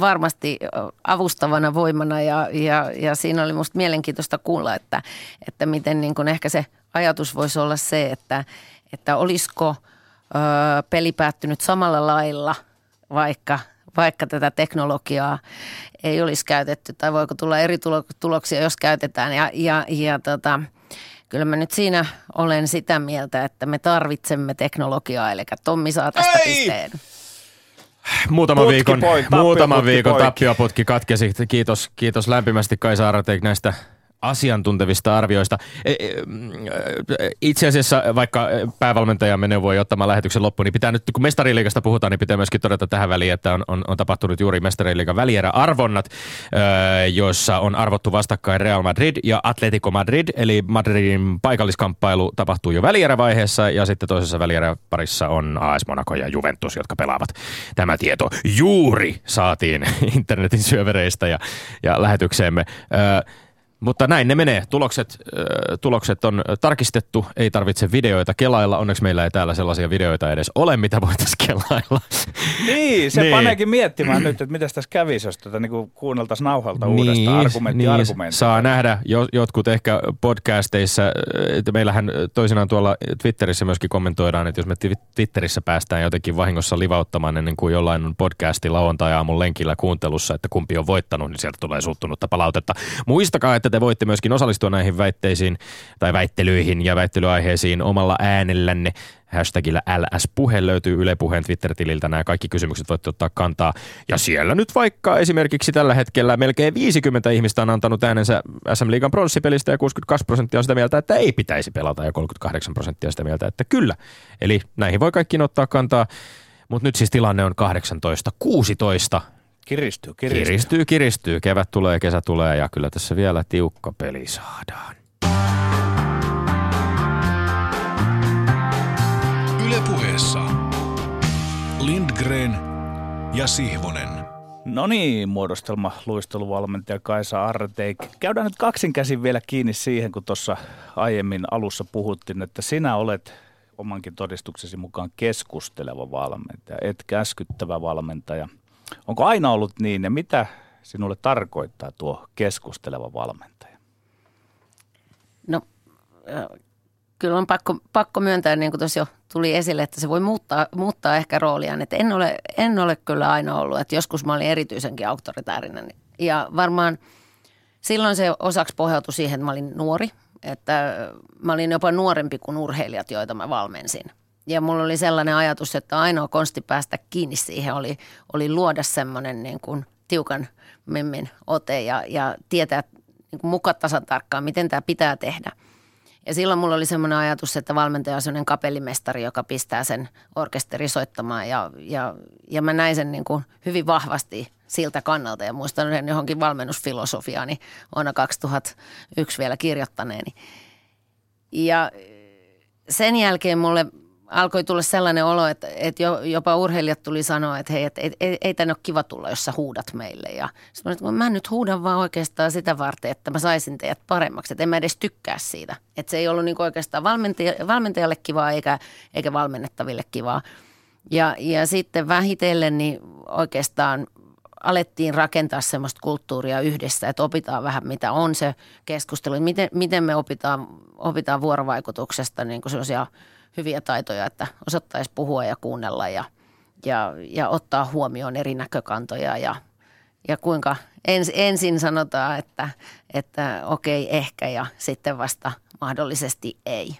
varmasti avustavana voimana ja, ja, ja siinä oli musta mielenkiintoista kuulla, että, että miten niin kun ehkä se ajatus voisi olla se, että, että olisiko ö, peli päättynyt samalla lailla, vaikka vaikka tätä teknologiaa ei olisi käytetty tai voiko tulla eri tuloksia, jos käytetään. Ja, ja, ja tota, kyllä mä nyt siinä olen sitä mieltä, että me tarvitsemme teknologiaa, eli Tommi saa tästä ei! pisteen. Muutaman viikon, muutaman viikon tappioputki katkesi. Kiitos, kiitos lämpimästi Kaisa Arateik näistä asiantuntevista arvioista. E, e, mm, itse asiassa vaikka päävalmentajamme neuvoi ottamaan lähetyksen loppuun, niin pitää nyt, kun mestariliigasta puhutaan, niin pitää myöskin todeta tähän väliin, että on, on, on tapahtunut juuri mestariliigan välierä-arvonnat, joissa on arvottu vastakkain Real Madrid ja Atletico Madrid, eli Madridin paikalliskamppailu tapahtuu jo välierävaiheessa ja sitten toisessa välieräparissa on AS Monaco ja Juventus, jotka pelaavat. Tämä tieto juuri saatiin internetin syövereistä ja, ja lähetykseemme. Mutta näin ne menee. Tulokset, äh, tulokset on tarkistettu, ei tarvitse videoita kelailla. Onneksi meillä ei täällä sellaisia videoita edes ole, mitä voitaisiin kelailla. Niin, se niin. paneekin miettimään nyt, että mitä tässä kävisi, jos tätä niin kuunneltaisiin nauhalta niin, uudestaan argumentti niin, argumentti. Saa nähdä jo, jotkut ehkä podcasteissa, että meillähän toisinaan tuolla Twitterissä myöskin kommentoidaan, että jos me Twitterissä päästään jotenkin vahingossa livauttamaan ennen kuin jollain on podcasti lauantai-aamun lenkillä kuuntelussa, että kumpi on voittanut, niin sieltä tulee suuttunutta palautetta. Muistakaa, että te voitte myöskin osallistua näihin väitteisiin tai väittelyihin ja väittelyaiheisiin omalla äänellänne. Hashtagillä LS-puhe löytyy Yle Puheen Twitter-tililtä. Nämä kaikki kysymykset voitte ottaa kantaa. Ja siellä nyt vaikka esimerkiksi tällä hetkellä melkein 50 ihmistä on antanut äänensä SM Liigan pronssipelistä ja 62 prosenttia on sitä mieltä, että ei pitäisi pelata ja 38 prosenttia sitä mieltä, että kyllä. Eli näihin voi kaikki ottaa kantaa. Mutta nyt siis tilanne on 18-16 Kiristyy, kiristyy. Kiristyy, kiristyy. Kevät tulee, kesä tulee ja kyllä tässä vielä tiukka peli saadaan. Ylepuheessa Lindgren ja Sihvonen. No niin, muodostelma luisteluvalmentaja Kaisa Arteik. Käydään nyt kaksin käsin vielä kiinni siihen, kun tuossa aiemmin alussa puhuttiin, että sinä olet omankin todistuksesi mukaan keskusteleva valmentaja, et käskyttävä valmentaja – Onko aina ollut niin ja mitä sinulle tarkoittaa tuo keskusteleva valmentaja? No kyllä on pakko, pakko myöntää, niin kuin tuossa jo tuli esille, että se voi muuttaa, muuttaa ehkä rooliaan. Että en, ole, en ole kyllä aina ollut, että joskus mä olin erityisenkin auktoritäärinen. Ja varmaan silloin se osaksi pohjautui siihen, että mä olin nuori. Että mä olin jopa nuorempi kuin urheilijat, joita mä valmensin. Ja mulla oli sellainen ajatus, että ainoa konsti päästä kiinni siihen oli, oli luoda semmoinen niin kuin tiukan memmin ote ja, ja tietää niin kuin muka tasan tarkkaan, miten tämä pitää tehdä. Ja silloin mulla oli semmoinen ajatus, että valmentaja on semmoinen kapellimestari, joka pistää sen orkesteri soittamaan ja, ja, ja mä näin sen niin kuin hyvin vahvasti siltä kannalta ja muistan sen johonkin valmennusfilosofiaani vuonna 2001 vielä kirjoittaneeni. Ja sen jälkeen mulle alkoi tulla sellainen olo, että, että jopa urheilijat tuli sanoa, että hei, että ei, ei, ei tänne ole kiva tulla, jos sä huudat meille. Ja sitten että mä nyt huudan vaan oikeastaan sitä varten, että mä saisin teidät paremmaksi, että en mä edes tykkää siitä. Että se ei ollut niin oikeastaan valmentaja, valmentajalle kivaa eikä, eikä valmennettaville kivaa. Ja, ja sitten vähitellen niin oikeastaan alettiin rakentaa semmoista kulttuuria yhdessä, että opitaan vähän mitä on se keskustelu, miten, miten me opitaan, opitaan vuorovaikutuksesta niin kuin sellaisia hyviä taitoja, että osattaisi puhua ja kuunnella ja, ja, ja ottaa huomioon eri näkökantoja ja, ja kuinka ens, ensin sanotaan, että, että okei ehkä ja sitten vasta mahdollisesti ei.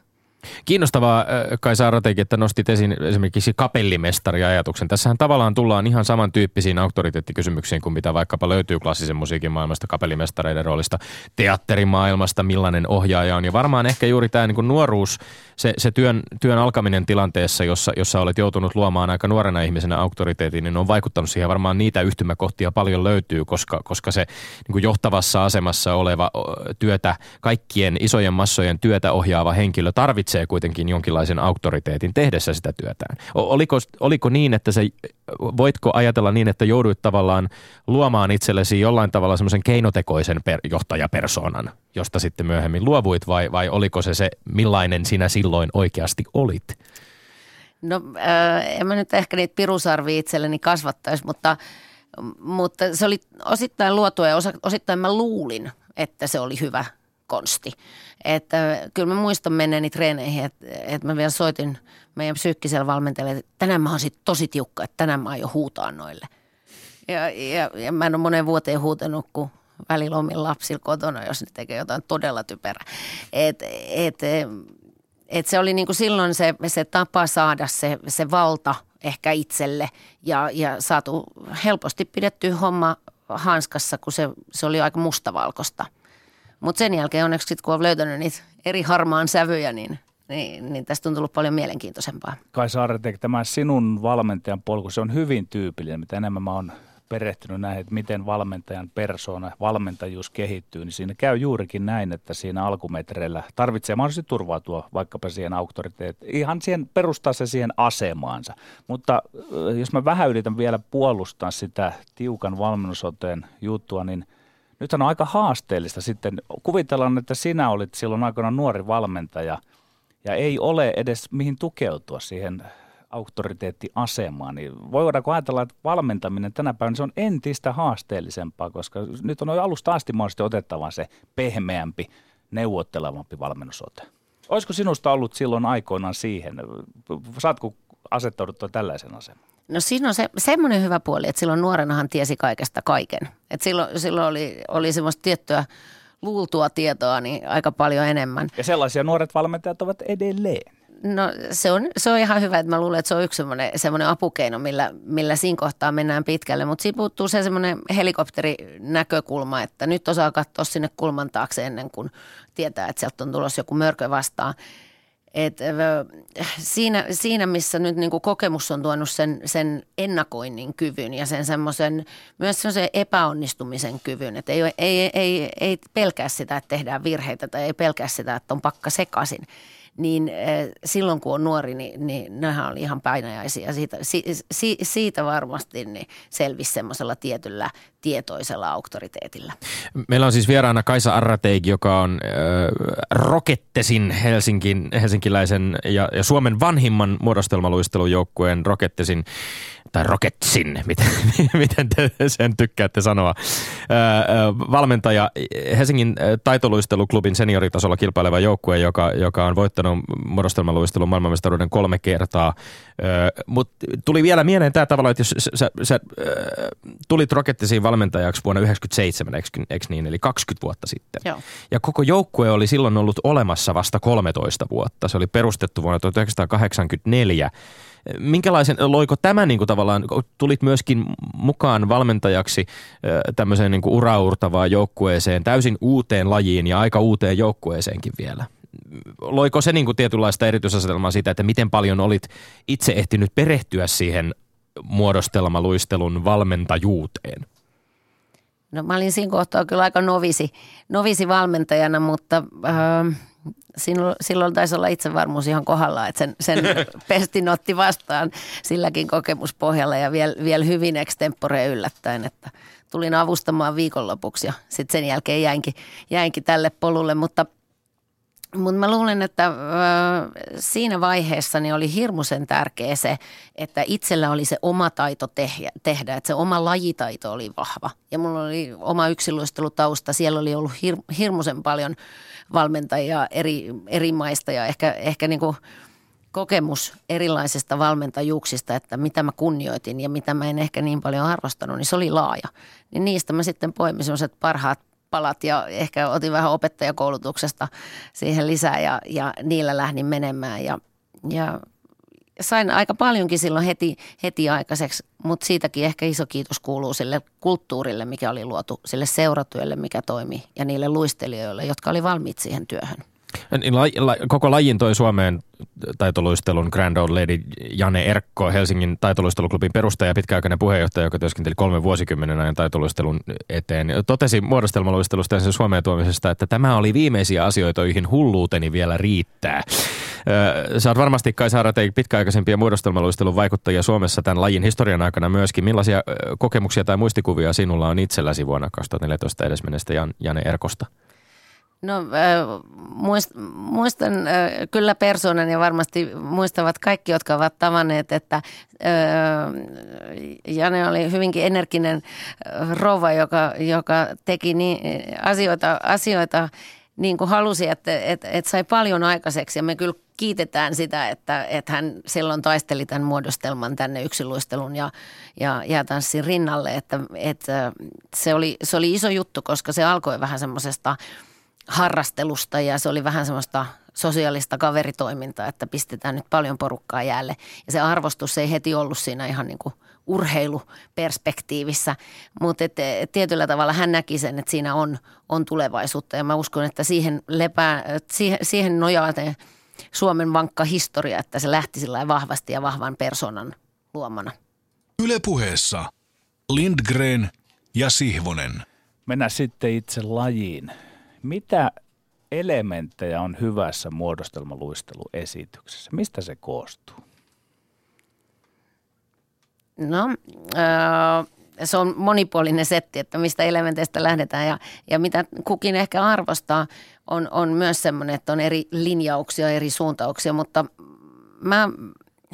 Kiinnostavaa Kai Saaratekin, että nostit esiin esimerkiksi kapellimestari-ajatuksen. Tässähän tavallaan tullaan ihan samantyyppisiin auktoriteettikysymyksiin kuin mitä vaikkapa löytyy klassisen musiikin maailmasta, kapellimestareiden roolista, teatterimaailmasta, millainen ohjaaja on. Ja varmaan ehkä juuri tämä niin nuoruus, se, se työn, työn alkaminen tilanteessa, jossa, jossa olet joutunut luomaan aika nuorena ihmisenä auktoriteetin, niin on vaikuttanut siihen. Varmaan niitä yhtymäkohtia paljon löytyy, koska, koska se niin kuin johtavassa asemassa oleva työtä, kaikkien isojen massojen työtä ohjaava henkilö tarvitsee kuitenkin jonkinlaisen auktoriteetin tehdessä sitä työtään. Oliko, oliko niin, että se, voitko ajatella niin, että jouduit tavallaan luomaan itsellesi jollain tavalla semmoisen keinotekoisen per, johtajapersonan, josta sitten myöhemmin luovuit vai, vai oliko se se, millainen sinä silloin oikeasti olit? No äh, en mä nyt ehkä niitä pirusarvia itselleni kasvattaisi, mutta, mutta se oli osittain luotua ja osittain mä luulin, että se oli hyvä konsti. Että kyllä mä muistan menneeni treeneihin, että, että mä vielä soitin meidän psyykkisellä valmentajalle, että tänään mä oon sit tosi tiukka, että tänään mä jo huutaa noille. Ja, ja, ja mä en ole moneen vuoteen huutanut, kun välillä omin lapsilla kotona, jos ne tekee jotain todella typerää. Et, et, et se oli niinku silloin se, se tapa saada se, se valta ehkä itselle ja, ja saatu helposti pidetty homma hanskassa, kun se, se oli aika mustavalkoista – mutta sen jälkeen onneksi sit, kun olen löytänyt niitä eri harmaan sävyjä, niin, niin, niin tästä on tullut paljon mielenkiintoisempaa. Kai Saaretek, tämä sinun valmentajan polku, se on hyvin tyypillinen. Mitä enemmän mä oon perehtynyt näihin, että miten valmentajan persona, valmentajuus kehittyy, niin siinä käy juurikin näin, että siinä alkumetreillä tarvitsee mahdollisesti turvautua vaikkapa siihen auktoriteettiin, ihan siihen perustaa se siihen asemaansa. Mutta jos mä vähän yritän vielä puolustaa sitä tiukan valmennusoteen juttua, niin – nyt on aika haasteellista sitten. Kuvitellaan, että sinä olit silloin aikana nuori valmentaja ja ei ole edes mihin tukeutua siihen auktoriteettiasemaan, niin voidaanko ajatella, että valmentaminen tänä päivänä se on entistä haasteellisempaa, koska nyt on alusta asti mahdollisesti otettava se pehmeämpi, neuvottelevampi valmennusote. Olisiko sinusta ollut silloin aikoinaan siihen? Saatko asettauduttua tällaisen asemaan? No siinä on se, semmoinen hyvä puoli, että silloin nuorenahan tiesi kaikesta kaiken. Et silloin, silloin oli, oli semmoista tiettyä luultua tietoa niin aika paljon enemmän. Ja sellaisia nuoret valmentajat ovat edelleen. No se on, se on ihan hyvä, että mä luulen, että se on yksi semmoinen, semmoinen apukeino, millä, millä siinä kohtaa mennään pitkälle. Mutta siinä puuttuu se semmoinen helikopterinäkökulma, että nyt osaa katsoa sinne kulman taakse ennen kuin tietää, että sieltä on tulossa joku mörkö vastaan. Et, siinä, siinä, missä nyt niin kuin kokemus on tuonut sen, sen ennakoinnin kyvyn ja sen semmoisen, myös semmoisen epäonnistumisen kyvyn, että ei, ei, ei, ei pelkää sitä, että tehdään virheitä tai ei pelkää sitä, että on pakka sekaisin – niin eh, silloin kun on nuori, niin, niin nehän oli ihan painajaisia. Siitä, si, si, siitä varmasti niin selvisi semmoisella tietyllä tietoisella auktoriteetilla. Meillä on siis vieraana Kaisa Arrateik, joka on äh, Rokettesin Helsinkin, helsinkiläisen ja, ja Suomen vanhimman muodostelmaluistelujoukkueen Rokettesin tai Rocketsin, miten, miten te sen tykkäätte sanoa. valmentaja Helsingin taitoluisteluklubin senioritasolla kilpaileva joukkue, joka, joka on voittanut muodostelmaluistelun maailmanmestaruuden kolme kertaa. Mutta tuli vielä mieleen tämä tavalla, että jos sä, sä, sä tulit Rockettisiin valmentajaksi vuonna 1997, eikö, eikö niin, eli 20 vuotta sitten. Joo. Ja koko joukkue oli silloin ollut olemassa vasta 13 vuotta. Se oli perustettu vuonna 1984 Minkälaisen, loiko tämä niin kuin tavallaan, tulit myöskin mukaan valmentajaksi tämmöiseen niin kuin uraurtavaan joukkueeseen, täysin uuteen lajiin ja aika uuteen joukkueeseenkin vielä? Loiko se niin kuin tietynlaista erityisasetelmaa siitä, että miten paljon olit itse ehtinyt perehtyä siihen muodostelmaluistelun valmentajuuteen? No mä olin siinä kohtaa kyllä aika novisi, novisi valmentajana, mutta äh, Silloin, silloin taisi olla itsevarmuus ihan kohdalla, että sen, sen pestin otti vastaan silläkin kokemuspohjalla ja vielä, vielä hyvin extempore yllättäen, että tulin avustamaan viikonlopuksi ja sitten sen jälkeen jäinkin, jäinkin tälle polulle, mutta – mutta mä luulen, että ö, siinä vaiheessa niin oli hirmuisen tärkeä se, että itsellä oli se oma taito tehdä, tehdä, että se oma lajitaito oli vahva. Ja mulla oli oma yksilöistelutausta, siellä oli ollut hir, hirmuisen paljon valmentajia eri, eri maista ja ehkä, ehkä niin kuin kokemus erilaisista valmentajuuksista, että mitä mä kunnioitin ja mitä mä en ehkä niin paljon arvostanut, niin se oli laaja. Niin niistä mä sitten poimin sellaiset parhaat palat ja ehkä otin vähän opettajakoulutuksesta siihen lisää ja, ja niillä lähdin menemään ja, ja sain aika paljonkin silloin heti, heti aikaiseksi, mutta siitäkin ehkä iso kiitos kuuluu sille kulttuurille, mikä oli luotu, sille seuratyölle, mikä toimi ja niille luistelijoille, jotka oli valmiit siihen työhön. La, koko lajin toi Suomeen taitoluistelun Grand Old Lady Jane Erkko, Helsingin taitoluisteluklubin perustaja ja pitkäaikainen puheenjohtaja, joka työskenteli kolme vuosikymmenen ajan taitoluistelun eteen, totesi muodostelmaluistelusta ja sen Suomeen tuomisesta, että tämä oli viimeisiä asioita, joihin hulluuteni vielä riittää. Sä oot varmasti Kai Saaratei pitkäaikaisempia muodostelmaluistelun vaikuttajia Suomessa tämän lajin historian aikana myöskin. Millaisia kokemuksia tai muistikuvia sinulla on itselläsi vuonna 2014 edesmennestä Jane Erkosta? No muist, muistan kyllä persoonan ja varmasti muistavat kaikki, jotka ovat tavanneet, että Jane oli hyvinkin energinen rouva, joka, joka teki niin, asioita, asioita niin kuin halusi, että, että, että sai paljon aikaiseksi. Ja me kyllä kiitetään sitä, että, että hän silloin taisteli tämän muodostelman tänne yksiluistelun ja, ja jäätanssin rinnalle, että, että se, oli, se oli iso juttu, koska se alkoi vähän semmoisesta – harrastelusta ja se oli vähän semmoista sosiaalista kaveritoimintaa, että pistetään nyt paljon porukkaa jäälle. Ja se arvostus ei heti ollut siinä ihan niin kuin urheiluperspektiivissä, mutta et, et tietyllä tavalla hän näki sen, että siinä on, on tulevaisuutta ja mä uskon, että siihen, lepää, siihen, siihen nojaa Suomen vankka historia, että se lähti sillä vahvasti ja vahvan personan luomana. Ylepuheessa Lindgren ja Sihvonen. Mennään sitten itse lajiin. Mitä elementtejä on hyvässä muodostelmaluisteluesityksessä? Mistä se koostuu? No, äh, se on monipuolinen setti, että mistä elementeistä lähdetään ja, ja mitä kukin ehkä arvostaa, on, on myös semmoinen, että on eri linjauksia, eri suuntauksia, mutta mä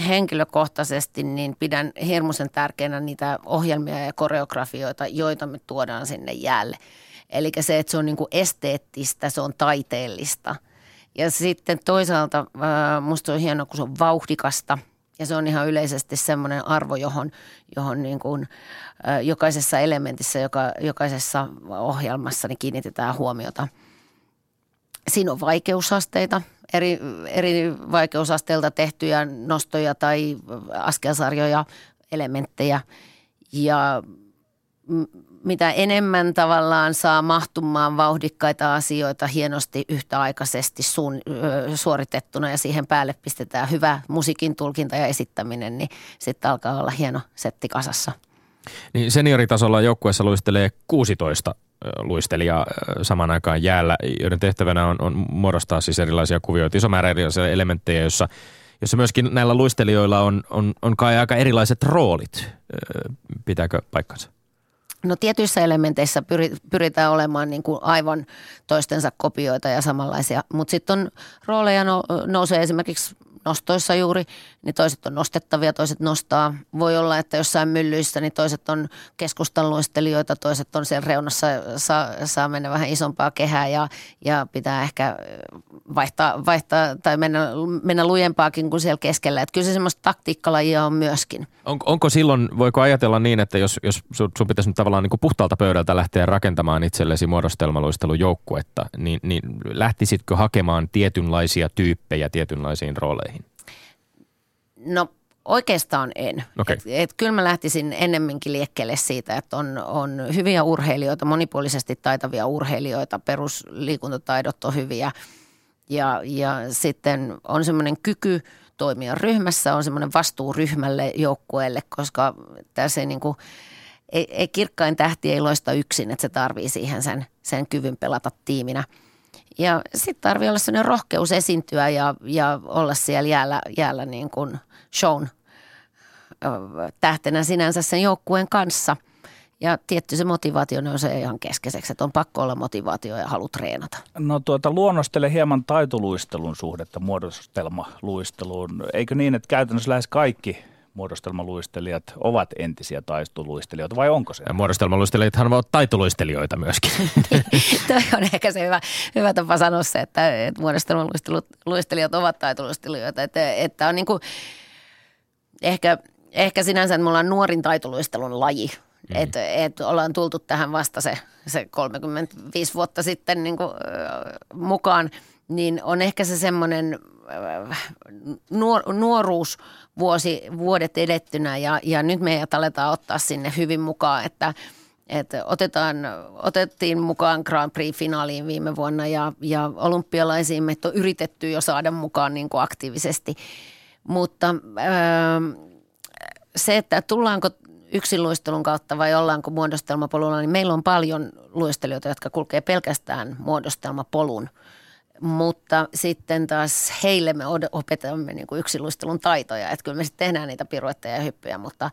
henkilökohtaisesti niin pidän hirmuisen tärkeänä niitä ohjelmia ja koreografioita, joita me tuodaan sinne jäälle – Eli se, että se on niin kuin esteettistä, se on taiteellista. Ja sitten toisaalta musta on hienoa, kun se on vauhdikasta ja se on ihan yleisesti semmoinen arvo, johon, johon niin kuin, jokaisessa elementissä, joka, jokaisessa ohjelmassa niin kiinnitetään huomiota. Siinä on vaikeusasteita, eri, eri vaikeusasteilta tehtyjä nostoja tai askelsarjoja, elementtejä ja mitä enemmän tavallaan saa mahtumaan vauhdikkaita asioita hienosti yhtäaikaisesti suun, suoritettuna ja siihen päälle pistetään hyvä musiikin tulkinta ja esittäminen, niin sitten alkaa olla hieno setti kasassa. Niin senioritasolla joukkueessa luistelee 16 luistelijaa saman aikaan jäällä, joiden tehtävänä on, on muodostaa siis erilaisia kuvioita, iso määrä erilaisia elementtejä, joissa jossa myöskin näillä luistelijoilla on, on, on kai aika erilaiset roolit. Pitääkö paikkansa? No tietyissä elementeissä pyritään olemaan niin kuin aivan toistensa kopioita ja samanlaisia, mutta sitten on rooleja no, nousee esimerkiksi nostoissa juuri, niin toiset on nostettavia, toiset nostaa. Voi olla, että jossain myllyissä, niin toiset on keskustanluistelijoita, toiset on siellä reunassa, saa, saa mennä vähän isompaa kehää ja, ja pitää ehkä vaihtaa, vaihtaa tai mennä, mennä lujempaakin kuin siellä keskellä. Että kyllä se semmoista taktiikkalajia on myöskin. On, onko silloin, voiko ajatella niin, että jos, jos sun pitäisi nyt tavallaan niin kuin puhtaalta pöydältä lähteä rakentamaan itsellesi muodostelmaluistelujoukkuetta, niin, niin lähtisitkö hakemaan tietynlaisia tyyppejä tietynlaisiin rooleihin? No Oikeastaan en. Okay. Et, et kyllä mä lähtisin ennemminkin liekkeelle siitä, että on, on hyviä urheilijoita, monipuolisesti taitavia urheilijoita, perusliikuntataidot on hyviä ja, ja sitten on semmoinen kyky toimia ryhmässä, on semmoinen vastuu ryhmälle, joukkueelle, koska tässä ei, niin kuin, ei, ei kirkkain tähti ei loista yksin, että se tarvii siihen sen, sen kyvyn pelata tiiminä – Ja sitten tarvii olla sellainen rohkeus esiintyä ja, ja olla siellä jäällä, jäällä niin kuin shown tähtenä sinänsä sen joukkueen kanssa. Ja tietty se motivaatio nousee ihan keskeiseksi, että on pakko olla motivaatio ja halu treenata. No tuota, luonnostele hieman taitoluistelun suhdetta muodostelmaluisteluun. Eikö niin, että käytännössä lähes kaikki muodostelmaluistelijat ovat entisiä taistoluistelijoita vai onko se? Ja muodostelmaluistelijathan ovat taitoluistelijoita myöskin. Toi on ehkä se hyvä, hyvä tapa sanoa se, että, että muodostelmaluistelijat ovat taitoluistelijoita. Että, että on niin kuin, ehkä, ehkä sinänsä, että mulla on nuorin taitoluistelun laji. Mm. Että et ollaan tultu tähän vasta se, se 35 vuotta sitten niin kuin, mukaan, niin on ehkä se semmoinen nuor, nuoruus vuosi, vuodet edettynä ja, ja nyt meidät aletaan ottaa sinne hyvin mukaan, että että otetaan, otettiin mukaan Grand Prix-finaaliin viime vuonna ja, ja olympialaisiin me on yritetty jo saada mukaan niin kuin aktiivisesti. Mutta öö, se, että tullaanko yksin luistelun kautta vai ollaanko muodostelmapolulla, niin meillä on paljon luistelijoita, jotka kulkee pelkästään muodostelmapolun – mutta sitten taas heille me opetamme niin kuin yksilöistelun taitoja, että kyllä me sitten tehdään niitä piruetteja ja hyppyjä, mutta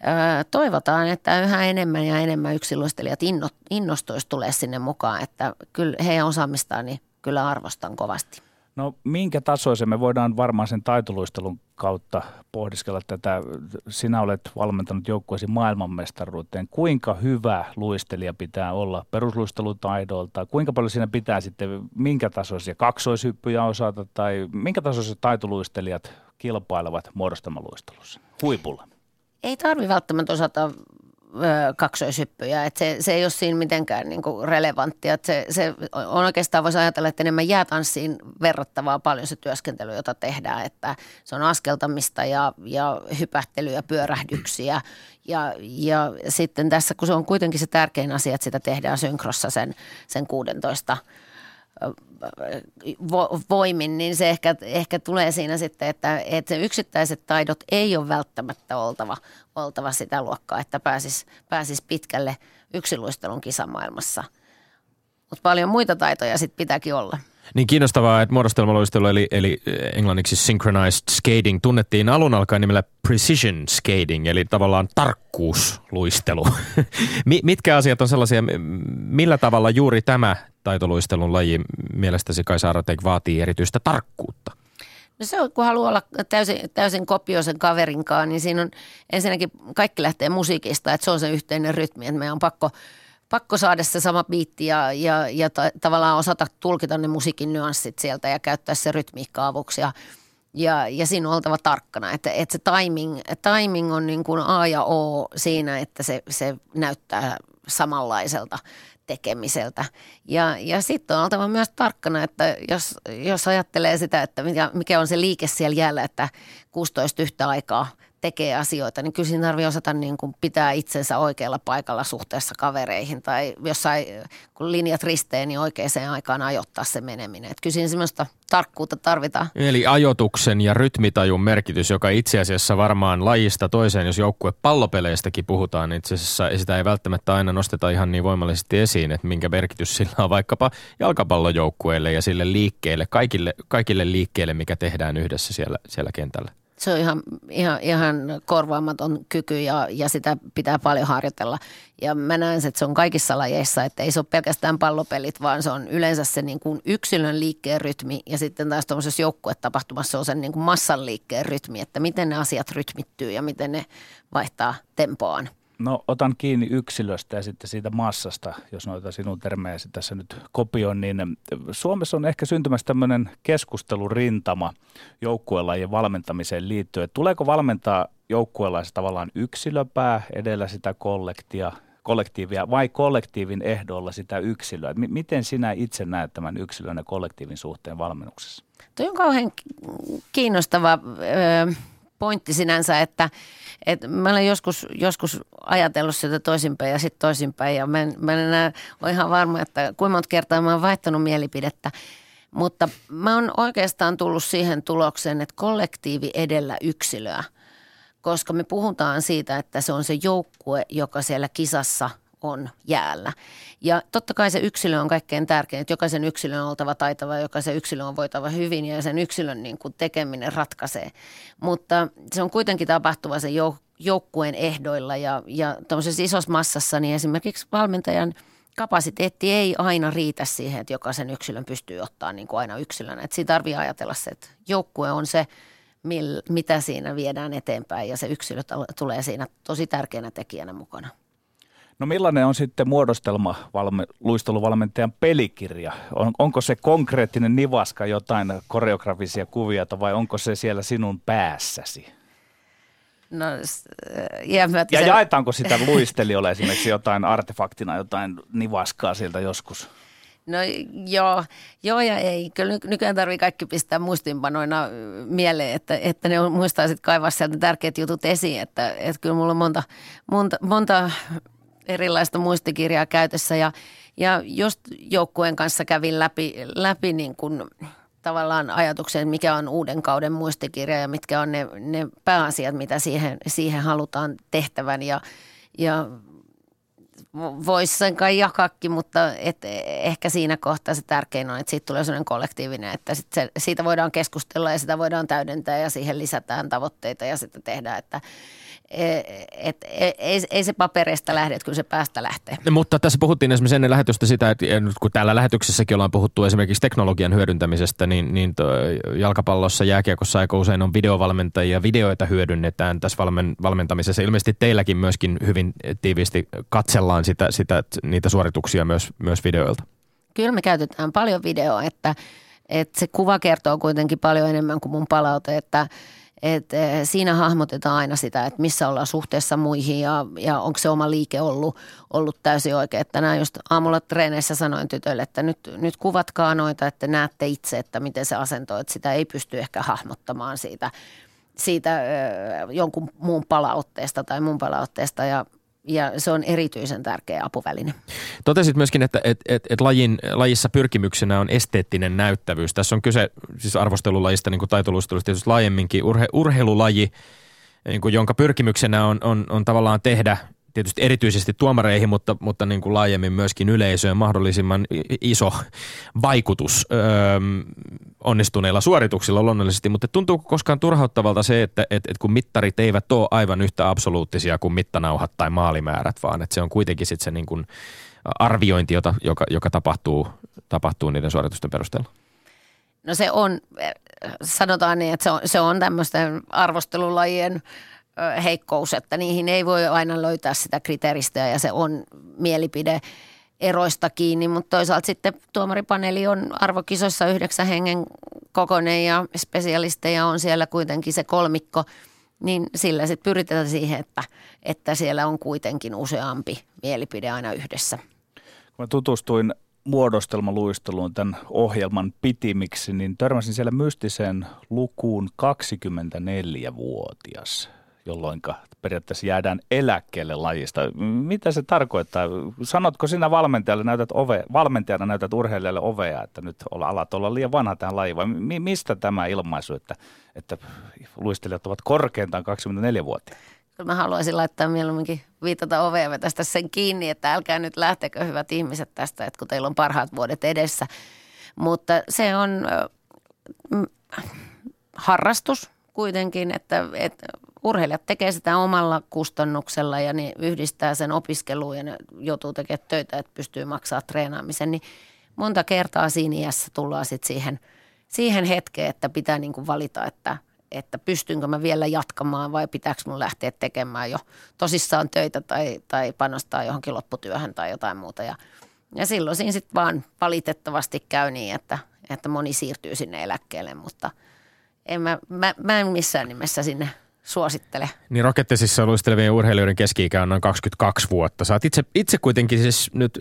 ö, toivotaan, että yhä enemmän ja enemmän yksilöistelijat inno, innostuisi tulee sinne mukaan, että kyllä heidän osaamistaan niin kyllä arvostan kovasti. No minkä tasoisen me voidaan varmaan sen taitoluistelun kautta pohdiskella tätä. Sinä olet valmentanut joukkueesi maailmanmestaruuteen. Kuinka hyvä luistelija pitää olla perusluistelutaidolta? Kuinka paljon siinä pitää sitten, minkä tasoisia kaksoishyppyjä osata tai minkä tasoisia taitoluistelijat kilpailevat muodostamaluistelussa huipulla? Ei tarvi välttämättä osata kaksoishyppyjä. Että se, se ei ole siinä mitenkään niin kuin relevanttia. Että se, se on oikeastaan voisi ajatella, että enemmän jäätanssiin verrattavaa paljon se työskentely, jota tehdään. Että se on askeltamista ja, ja hypähtelyä, pyörähdyksiä. Ja, ja sitten tässä, kun se on kuitenkin se tärkein asia, että sitä tehdään synkrossa sen, sen 16 voimin, niin se ehkä, ehkä tulee siinä sitten, että, että yksittäiset taidot ei ole välttämättä oltava, oltava sitä luokkaa, että pääsis, pääsis pitkälle yksiluistelun kisamaailmassa. Mutta paljon muita taitoja sitten pitääkin olla. Niin kiinnostavaa, että muodostelmaluistelu eli, eli eh, englanniksi synchronized skating tunnettiin alun alkaen nimellä precision skating, eli tavallaan tarkkuusluistelu. Mitkä asiat on sellaisia, millä tavalla juuri tämä taitoluistelun laji mielestäsi Kaisa Aratek vaatii erityistä tarkkuutta? No se on, kun haluaa olla täysin, täysin kopioisen kaverinkaan, niin siinä on ensinnäkin kaikki lähtee musiikista, että se on se yhteinen rytmi, että meidän on pakko – pakko saada se sama biitti ja, ja, ja ta, tavallaan osata tulkita ne musiikin nyanssit sieltä ja käyttää se rytmiikka avuksi. Ja, ja, ja siinä on oltava tarkkana, että, että se timing, timing on niin kuin A ja O siinä, että se, se näyttää samanlaiselta tekemiseltä. Ja, ja sitten on oltava myös tarkkana, että jos, jos ajattelee sitä, että mikä, mikä on se liike siellä jäällä, että 16 yhtä aikaa – tekee asioita, niin kyllä siinä tarvii osata niin kuin pitää itsensä oikealla paikalla suhteessa kavereihin tai jossain, kun linjat risteen, niin oikeaan aikaan ajoittaa se meneminen. Että kyllä siinä semmoista tarkkuutta tarvitaan. Eli ajotuksen ja rytmitajun merkitys, joka itse asiassa varmaan lajista toiseen, jos joukkue pallopeleistäkin puhutaan, niin itse asiassa sitä ei välttämättä aina nosteta ihan niin voimallisesti esiin, että minkä merkitys sillä on vaikkapa jalkapallojoukkueelle ja sille liikkeelle, kaikille, kaikille liikkeelle, mikä tehdään yhdessä siellä, siellä kentällä se on ihan, ihan, ihan korvaamaton kyky ja, ja sitä pitää paljon harjoitella. Ja mä näen, että se on kaikissa lajeissa, että ei se ole pelkästään pallopelit, vaan se on yleensä se niin kuin yksilön liikkeen rytmi ja sitten taas tuollaisessa joukkuetapahtumassa on se niin kuin massan liikkeen rytmi, että miten ne asiat rytmittyy ja miten ne vaihtaa tempoaan. No otan kiinni yksilöstä ja sitten siitä massasta, jos noita sinun termejäsi tässä nyt kopioin, niin Suomessa on ehkä syntymässä tämmöinen keskustelurintama joukkuelajien valmentamiseen liittyen. Tuleeko valmentaa joukkuelaisessa tavallaan yksilöpää edellä sitä kollektia, kollektiivia vai kollektiivin ehdolla sitä yksilöä? M- miten sinä itse näet tämän yksilön ja kollektiivin suhteen valmennuksessa? Tuo on kauhean kiinnostava pointti sinänsä, että – et mä olen joskus, joskus ajatellut sitä toisinpäin ja sitten toisinpäin ja mä en, mä en enää ole ihan varma, että kuinka monta kertaa mä oon vaihtanut mielipidettä. Mutta mä oon oikeastaan tullut siihen tulokseen, että kollektiivi edellä yksilöä, koska me puhutaan siitä, että se on se joukkue, joka siellä kisassa on jäällä. Ja totta kai se yksilö on kaikkein tärkein, että jokaisen yksilön on oltava taitava, jokaisen yksilön on voitava hyvin ja sen yksilön niin kuin tekeminen ratkaisee. Mutta se on kuitenkin tapahtuva se joukkueen ehdoilla ja, ja tuollaisessa isossa massassa, niin esimerkiksi valmentajan kapasiteetti ei aina riitä siihen, että jokaisen yksilön pystyy ottaa niin kuin aina yksilönä. Että siinä tarvii ajatella se, että joukkue on se, mitä siinä viedään eteenpäin ja se yksilö tulee siinä tosi tärkeänä tekijänä mukana. No millainen on sitten muodostelma valme, luisteluvalmentajan pelikirja? On, onko se konkreettinen nivaska jotain koreografisia kuvia vai onko se siellä sinun päässäsi? No, ja, ja jaetaanko sitä luistelijoille esimerkiksi jotain artefaktina, jotain nivaskaa sieltä joskus? No joo, joo ja ei. Kyllä nykyään tarvii kaikki pistää muistinpanoina mieleen, että, että ne muistaa sitten kaivaa sieltä tärkeät jutut esiin. Että, että kyllä mulla on monta, monta, monta erilaista muistikirjaa käytössä. Ja, ja just joukkueen kanssa kävin läpi, läpi niin kuin tavallaan ajatuksen, mikä on uuden kauden muistikirja ja mitkä on ne, ne pääasiat, mitä siihen, siihen halutaan tehtävän. Ja, ja voisi sen kai jakaakin, mutta et ehkä siinä kohtaa se tärkein on, että siitä tulee sellainen kollektiivinen, että sit se, siitä voidaan keskustella ja sitä voidaan täydentää ja siihen lisätään tavoitteita ja sitten tehdään, että et, et, ei, ei se papereista lähde, että kyllä se päästä lähtee. Mutta tässä puhuttiin esimerkiksi ennen lähetystä sitä, että kun täällä lähetyksessäkin ollaan puhuttu esimerkiksi teknologian hyödyntämisestä, niin, niin jalkapallossa, jääkiekossa aika usein on videovalmentajia, videoita hyödynnetään tässä valmen, valmentamisessa. Ilmeisesti teilläkin myöskin hyvin tiiviisti katsellaan sitä, sitä, niitä suorituksia myös, myös videoilta. Kyllä me käytetään paljon videoa, että, että se kuva kertoo kuitenkin paljon enemmän kuin mun palaute, että – et eh, siinä hahmotetaan aina sitä, että missä ollaan suhteessa muihin ja, ja onko se oma liike ollut, ollut täysin oikein. Tänään just aamulla treeneissä sanoin tytölle, että nyt, nyt kuvatkaa noita, että näette itse, että miten se asento, että sitä ei pysty ehkä hahmottamaan siitä, siitä ö, jonkun muun palautteesta tai mun palautteesta ja ja se on erityisen tärkeä apuväline. Totesit myöskin, että et, et, et lajin, lajissa pyrkimyksenä on esteettinen näyttävyys. Tässä on kyse siis arvostelulajista, niin kuin taitoluistelusta tietysti laajemminkin, urhe, urheilulaji, niin kuin, jonka pyrkimyksenä on, on, on tavallaan tehdä tietysti erityisesti tuomareihin, mutta, mutta niin kuin laajemmin myöskin yleisöön mahdollisimman iso vaikutus öö, onnistuneilla suorituksilla luonnollisesti, mutta tuntuuko koskaan turhauttavalta se, että että että kun mittarit eivät ole aivan yhtä absoluuttisia kuin mittanauhat tai maalimäärät, vaan että se on kuitenkin sitten se niin kuin arviointi, jota, joka, joka tapahtuu, tapahtuu niiden suoritusten perusteella? No se on, sanotaan niin, että se on, se on tämmöisten arvostelulajien – heikkous, että niihin ei voi aina löytää sitä kriteeristöä ja se on mielipide eroista kiinni, mutta toisaalta sitten tuomaripaneeli on arvokisoissa yhdeksän hengen kokoinen ja spesialisteja on siellä kuitenkin se kolmikko, niin sillä sitten pyritään siihen, että, että siellä on kuitenkin useampi mielipide aina yhdessä. Kun mä tutustuin muodostelmaluisteluun tämän ohjelman pitimiksi, niin törmäsin siellä mystiseen lukuun 24-vuotias jolloin periaatteessa jäädään eläkkeelle lajista. Mitä se tarkoittaa? Sanotko sinä valmentajalle, näytät ove, valmentajana näytät urheilijalle ovea, että nyt alat olla liian vanha tähän lajiin, vai mi, mistä tämä ilmaisu, että, että luistelijat ovat korkeintaan 24-vuotiaita? Kyllä mä haluaisin laittaa mieluumminkin viitata ovea ja vetästä sen kiinni, että älkää nyt lähtekö hyvät ihmiset tästä, että kun teillä on parhaat vuodet edessä. Mutta se on harrastus kuitenkin, että, että urheilijat tekee sitä omalla kustannuksella ja ne yhdistää sen opiskeluun ja ne joutuu tekemään töitä, että pystyy maksaa treenaamisen, niin monta kertaa siinä iässä tullaan sitten siihen, siihen hetkeen, että pitää niin kuin valita, että, että pystynkö mä vielä jatkamaan vai pitääkö mun lähteä tekemään jo tosissaan töitä tai, tai panostaa johonkin lopputyöhön tai jotain muuta. Ja, ja silloin siinä sitten vaan valitettavasti käy niin, että, että moni siirtyy sinne eläkkeelle, mutta en mä, mä, mä en missään nimessä sinne suosittele. Niin Rocketesissa luistelevien urheilijoiden keski-ikä on noin 22 vuotta. Saat itse, itse kuitenkin siis nyt,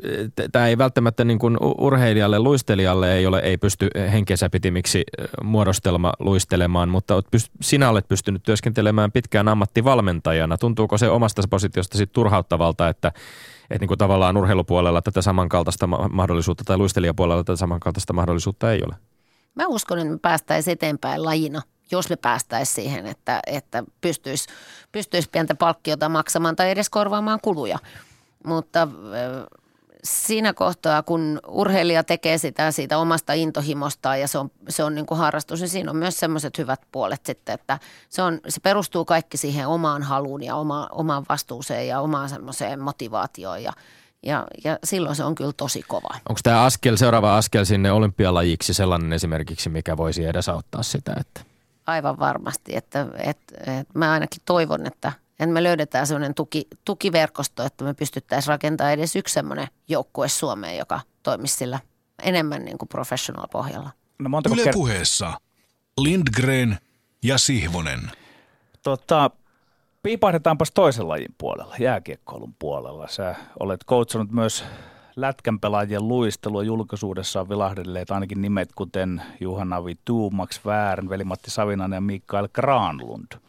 tämä ei välttämättä niin kuin urheilijalle, luistelijalle ei ole, ei pysty henkensä pitimiksi muodostelma luistelemaan, mutta pyst, sinä olet pystynyt työskentelemään pitkään ammattivalmentajana. Tuntuuko se omasta positiosta sit turhauttavalta, että, että niin kuin tavallaan urheilupuolella tätä samankaltaista mahdollisuutta tai luistelijapuolella tätä samankaltaista mahdollisuutta ei ole? Mä uskon, että me päästäisiin eteenpäin lajina – jos me päästäisiin siihen, että, että pystyisi, pystyisi pientä palkkiota maksamaan tai edes korvaamaan kuluja. mutta siinä kohtaa, kun urheilija tekee sitä siitä omasta intohimostaan ja se on, se on niin kuin harrastus, niin siinä on myös semmoiset hyvät puolet sitten, että se, on, se perustuu kaikki siihen omaan haluun ja oma, omaan vastuuseen ja omaan semmoiseen motivaatioon ja, ja, ja silloin se on kyllä tosi kova. Onko tämä askel, seuraava askel sinne olympialajiksi sellainen esimerkiksi, mikä voisi edesauttaa sitä? Että... Aivan varmasti, että, että, että mä ainakin toivon, että – että me löydetään sellainen tuki, tukiverkosto, että me pystyttäisiin rakentamaan edes yksi sellainen joukkue Suomeen, joka toimisi sillä enemmän niin kuin professional pohjalla. No, Yle puheessa Lindgren ja Sihvonen. Tota, piipahdetaanpas toisen lajin puolella, jääkiekkoilun puolella. Sä olet coachannut myös lätkän pelaajien luistelua. Julkisuudessa on vilahdelleet ainakin nimet kuten Juhana Vitu, Max Väärn, Veli-Matti Savinainen ja Mikael Granlund –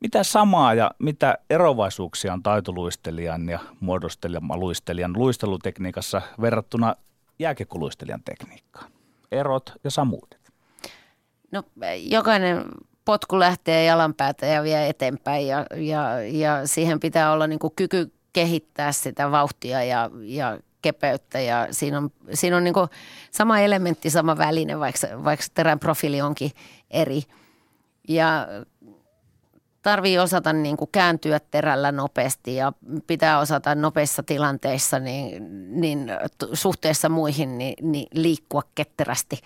mitä samaa ja mitä erovaisuuksia on taitoluistelijan ja muodostelijan luistelutekniikassa verrattuna jääkiekkoluistelijan tekniikkaan? Erot ja samuudet. No jokainen potku lähtee jalanpäätä ja vie eteenpäin ja, ja, ja siihen pitää olla niin kuin kyky kehittää sitä vauhtia ja, ja kepeyttä ja siinä on, siinä on niin sama elementti, sama väline, vaikka, vaikka terän profiili onkin eri. Ja tarvii osata niin kuin kääntyä terällä nopeasti ja pitää osata nopeissa tilanteissa niin, niin suhteessa muihin niin, niin liikkua ketterästi.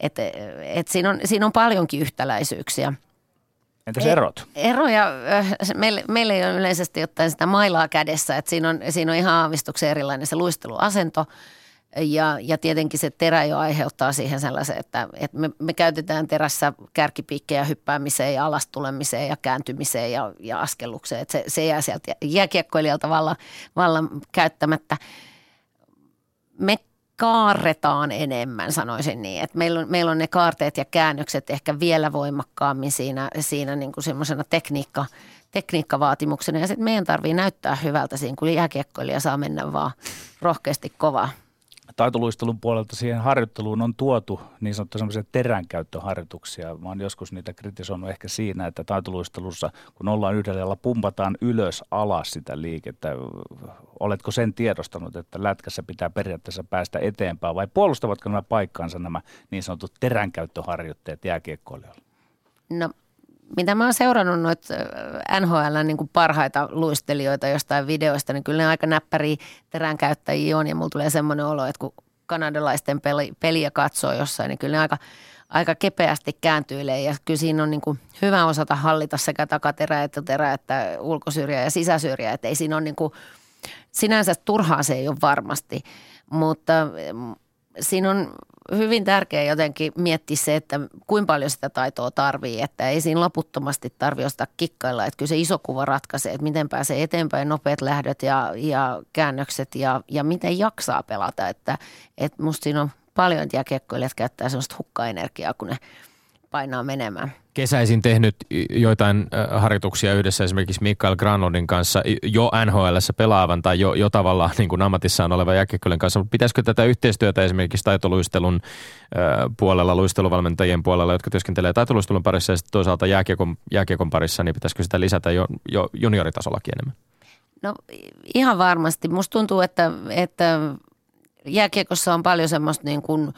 Et, et siinä, on, siinä on paljonkin yhtäläisyyksiä. Entäs erot? Eroja, äh, meillä, meillä ei ole yleisesti ottaen sitä mailaa kädessä, että siinä on, siinä on ihan aavistuksen erilainen se luisteluasento – ja, ja tietenkin se terä jo aiheuttaa siihen sellaisen, että, että me, me käytetään terässä kärkipiikkejä hyppäämiseen ja alastulemiseen ja kääntymiseen ja, ja askellukseen. Että se, se jää sieltä jääkiekkoilijalta vallan, vallan käyttämättä. Me kaarretaan enemmän, sanoisin niin. Että meillä, on, meillä on ne kaarteet ja käännökset ehkä vielä voimakkaammin siinä, siinä niin kuin semmoisena tekniikka, tekniikkavaatimuksena. Ja sitten meidän tarvii näyttää hyvältä siinä, kun jääkiekkoilija saa mennä vaan rohkeasti kovaa taitoluistelun puolelta siihen harjoitteluun on tuotu niin sanottu semmoisia teränkäyttöharjoituksia. Mä oon joskus niitä kritisoinut ehkä siinä, että taitoluistelussa, kun ollaan yhdellä jalalla, pumpataan ylös alas sitä liikettä. Oletko sen tiedostanut, että lätkässä pitää periaatteessa päästä eteenpäin vai puolustavatko nämä paikkaansa nämä niin sanotut teränkäyttöharjoitteet jääkiekkoilijoille? No mitä mä oon seurannut noita NHL niin kuin parhaita luistelijoita jostain videoista, niin kyllä ne aika näppäriä teränkäyttäjiä on. Ja mulla tulee semmoinen olo, että kun kanadalaisten peli, peliä katsoo jossain, niin kyllä ne aika, aika kepeästi kääntyilee. Ja kyllä siinä on niin kuin hyvä osata hallita sekä takaterä, että terä, että ulkosyrjä ja sisäsyrjä. Että ei siinä ole niin kuin, sinänsä turhaa se ei ole varmasti, mutta siinä on hyvin tärkeää jotenkin miettiä se, että kuinka paljon sitä taitoa tarvii, että ei siinä loputtomasti tarvi ostaa kikkailla, että kyllä se iso kuva ratkaisee, että miten pääsee eteenpäin, nopeat lähdöt ja, ja käännökset ja, ja miten jaksaa pelata, että, että musta siinä on paljon jääkiekkoilijat käyttää sellaista hukkaenergiaa, kun ne painaa menemään kesäisin tehnyt joitain harjoituksia yhdessä esimerkiksi Mikael Granlundin kanssa jo nhl pelaavan tai jo, jo tavallaan niin kuin ammatissaan olevan jääkiekkoilun kanssa. Pitäisikö tätä yhteistyötä esimerkiksi taitoluistelun puolella, luisteluvalmentajien puolella, jotka työskentelee taitoluistelun parissa ja sitten toisaalta jääkiekon, jääkiekon parissa, niin pitäisikö sitä lisätä jo, jo junioritasollakin enemmän? No ihan varmasti. Musta tuntuu, että, että jääkiekossa on paljon semmoista niin kuin –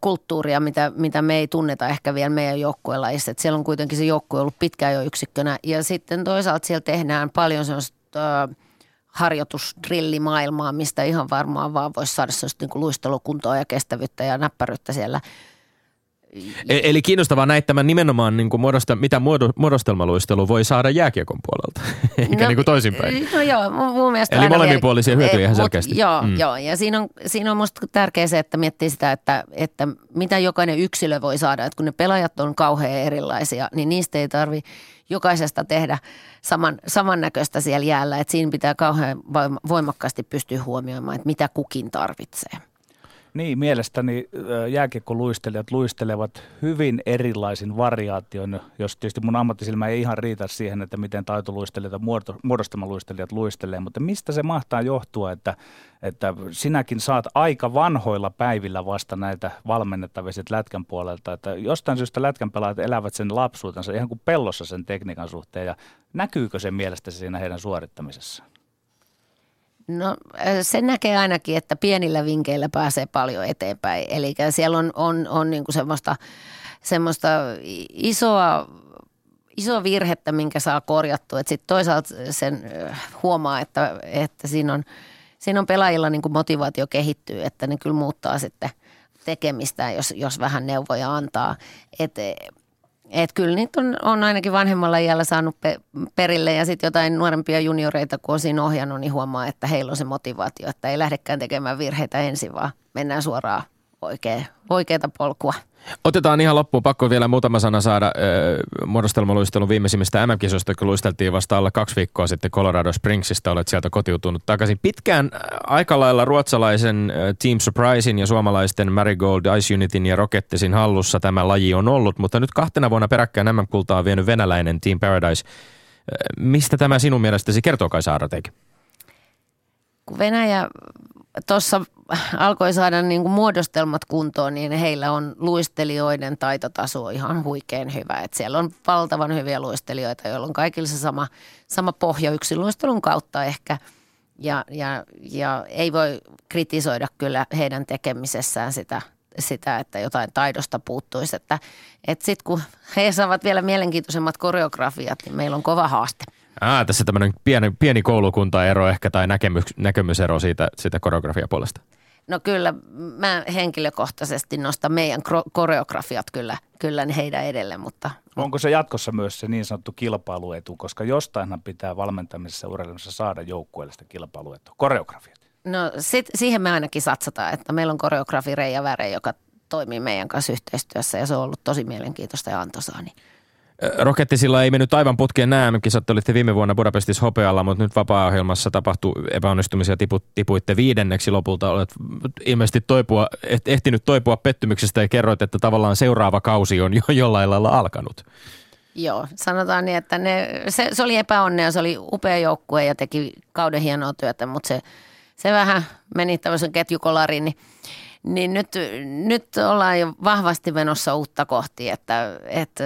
kulttuuria, mitä, mitä me ei tunneta ehkä vielä meidän joukkueella. Siellä on kuitenkin se joukkue ollut pitkään jo yksikkönä. Ja sitten toisaalta siellä tehdään paljon sellaista harjoitusdrillimaailmaa, mistä ihan varmaan vaan voisi saada sellaista niin luistelukuntoa ja kestävyyttä ja näppäryyttä siellä – eli kiinnostavaa näitä tämän nimenomaan, niin kuin muodosta, mitä muodostelmaluistelu voi saada jääkiekon puolelta, eikä no, niin kuin toisinpäin. No joo, mun mielestä Eli molemminpuolisia hyötyjä ihan selkeästi. Joo, mm. joo, ja siinä on, siinä on musta tärkeää se, että miettii sitä, että, että mitä jokainen yksilö voi saada. Että kun ne pelaajat on kauhean erilaisia, niin niistä ei tarvi jokaisesta tehdä saman, samannäköistä siellä jäällä. Että siinä pitää kauhean voimakkaasti pystyä huomioimaan, että mitä kukin tarvitsee. Niin, mielestäni jääkiekkoluistelijat luistelevat hyvin erilaisin variaation, jos tietysti mun ammattisilmä ei ihan riitä siihen, että miten taitoluistelijat ja muodostamaluistelijat luistelee, mutta mistä se mahtaa johtua, että, että sinäkin saat aika vanhoilla päivillä vasta näitä valmennettavia lätkän puolelta, että jostain syystä lätkän pelaajat elävät sen lapsuutensa ihan kuin pellossa sen tekniikan suhteen ja näkyykö se mielestäsi siinä heidän suorittamisessaan? No se näkee ainakin, että pienillä vinkeillä pääsee paljon eteenpäin. Eli siellä on, on, on niin kuin semmoista, semmoista isoa, isoa virhettä, minkä saa korjattua. Sitten toisaalta sen huomaa, että, että siinä, on, siinä on pelaajilla niin kuin motivaatio kehittyy, että ne kyllä muuttaa sitten tekemistä, jos, jos vähän neuvoja antaa. Että et kyllä niitä on, on ainakin vanhemmalla iällä saanut pe- perille ja sitten jotain nuorempia junioreita, kun on siinä ohjannut, niin huomaa, että heillä on se motivaatio, että ei lähdekään tekemään virheitä ensin, vaan mennään suoraan oikea, oikeata polkua. Otetaan ihan loppuun, pakko vielä muutama sana saada äh, muodostelmaluistelun viimeisimmistä MM-kisoista, kun luisteltiin vasta alle kaksi viikkoa sitten Colorado Springsista, olet sieltä kotiutunut takaisin. Pitkään aika lailla ruotsalaisen äh, Team Surprisein ja suomalaisten Marigold, Ice Unitin ja Rocketesin hallussa tämä laji on ollut, mutta nyt kahtena vuonna peräkkäin MM-kultaa on vienyt venäläinen Team Paradise. Äh, mistä tämä sinun mielestäsi kertoo, Kai Saarateiki? Kun Venäjä tuossa alkoi saada niin kuin muodostelmat kuntoon, niin heillä on luistelijoiden taitotaso ihan huikein hyvä. Et siellä on valtavan hyviä luistelijoita, joilla on kaikilla se sama, sama pohja luistelun kautta ehkä. Ja, ja, ja ei voi kritisoida kyllä heidän tekemisessään sitä, sitä että jotain taidosta puuttuisi. Että, että sitten kun he saavat vielä mielenkiintoisemmat koreografiat, niin meillä on kova haaste. Ah, tässä tämmöinen pieni, pieni koulukuntaero ehkä tai näkemys, näkemysero siitä, siitä koreografiapuolesta. No kyllä, mä henkilökohtaisesti nostan meidän koreografiat kyllä, kyllä heidän edelle, mutta... Onko se jatkossa myös se niin sanottu kilpailuetu, koska jostainhan pitää valmentamisessa urheilussa saada joukkueelle sitä kilpailuetua, koreografiat? No sit, siihen me ainakin satsataan, että meillä on koreografi Reija Väre, joka toimii meidän kanssa yhteistyössä ja se on ollut tosi mielenkiintoista ja antoisaa. Niin sillä ei mennyt aivan putkeen nämä kisat olitte viime vuonna Budapestissa hopealla, mutta nyt vapaa-ohjelmassa tapahtui epäonnistumisia, tipu, tipuitte viidenneksi lopulta. Olet ilmeisesti toipua, ehtinyt toipua pettymyksestä ja kerroit, että tavallaan seuraava kausi on jo jollain lailla alkanut. Joo, sanotaan niin, että ne, se, se oli epäonnea, se oli upea joukkue ja teki kauden hienoa työtä, mutta se, se vähän meni tämmöisen ketjukolariin, niin, niin nyt, nyt ollaan jo vahvasti menossa uutta kohti, että, että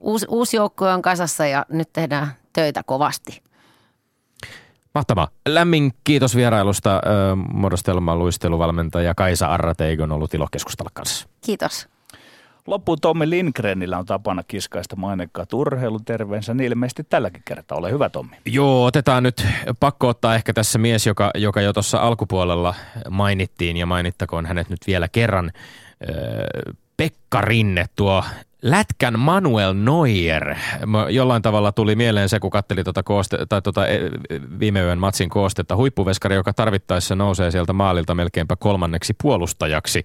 uusi, uusi joukkue on kasassa ja nyt tehdään töitä kovasti. Mahtavaa. Lämmin kiitos vierailusta muodostelman luisteluvalmentaja Kaisa Arrateik on ollut ilo keskustella kanssa. Kiitos. Loppuun Tommi Lindgrenillä on tapana kiskaista mainekkaat urheiluterveensä, niin ilmeisesti tälläkin kertaa. Ole hyvä Tommi. Joo, otetaan nyt, pakko ottaa ehkä tässä mies, joka, joka jo tuossa alkupuolella mainittiin ja mainittakoon hänet nyt vielä kerran. Pekka Rinne, tuo Lätkän Manuel Neuer. Jollain tavalla tuli mieleen se, kun katteli tuota kooste, tai tuota viime yön matsin koostetta. Huippuveskari, joka tarvittaessa nousee sieltä maalilta melkeinpä kolmanneksi puolustajaksi.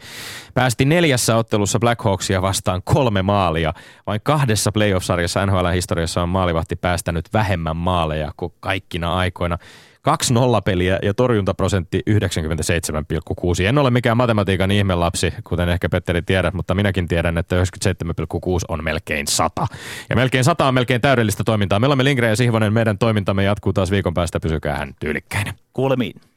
Päästi neljässä ottelussa Blackhawksia vastaan kolme maalia. Vain kahdessa playoff-sarjassa NHL-historiassa on maalivahti päästänyt vähemmän maaleja kuin kaikkina aikoina. 2-0 peliä ja torjuntaprosentti 97,6. En ole mikään matematiikan ihmelapsi, kuten ehkä Petteri tiedät, mutta minäkin tiedän, että 97,6 on melkein 100. Ja melkein 100 on melkein täydellistä toimintaa. Me olemme Lindgren ja Sihvonen. Meidän toimintamme jatkuu taas viikon päästä. Pysykää hän tyylikkäinen. Kuulemiin.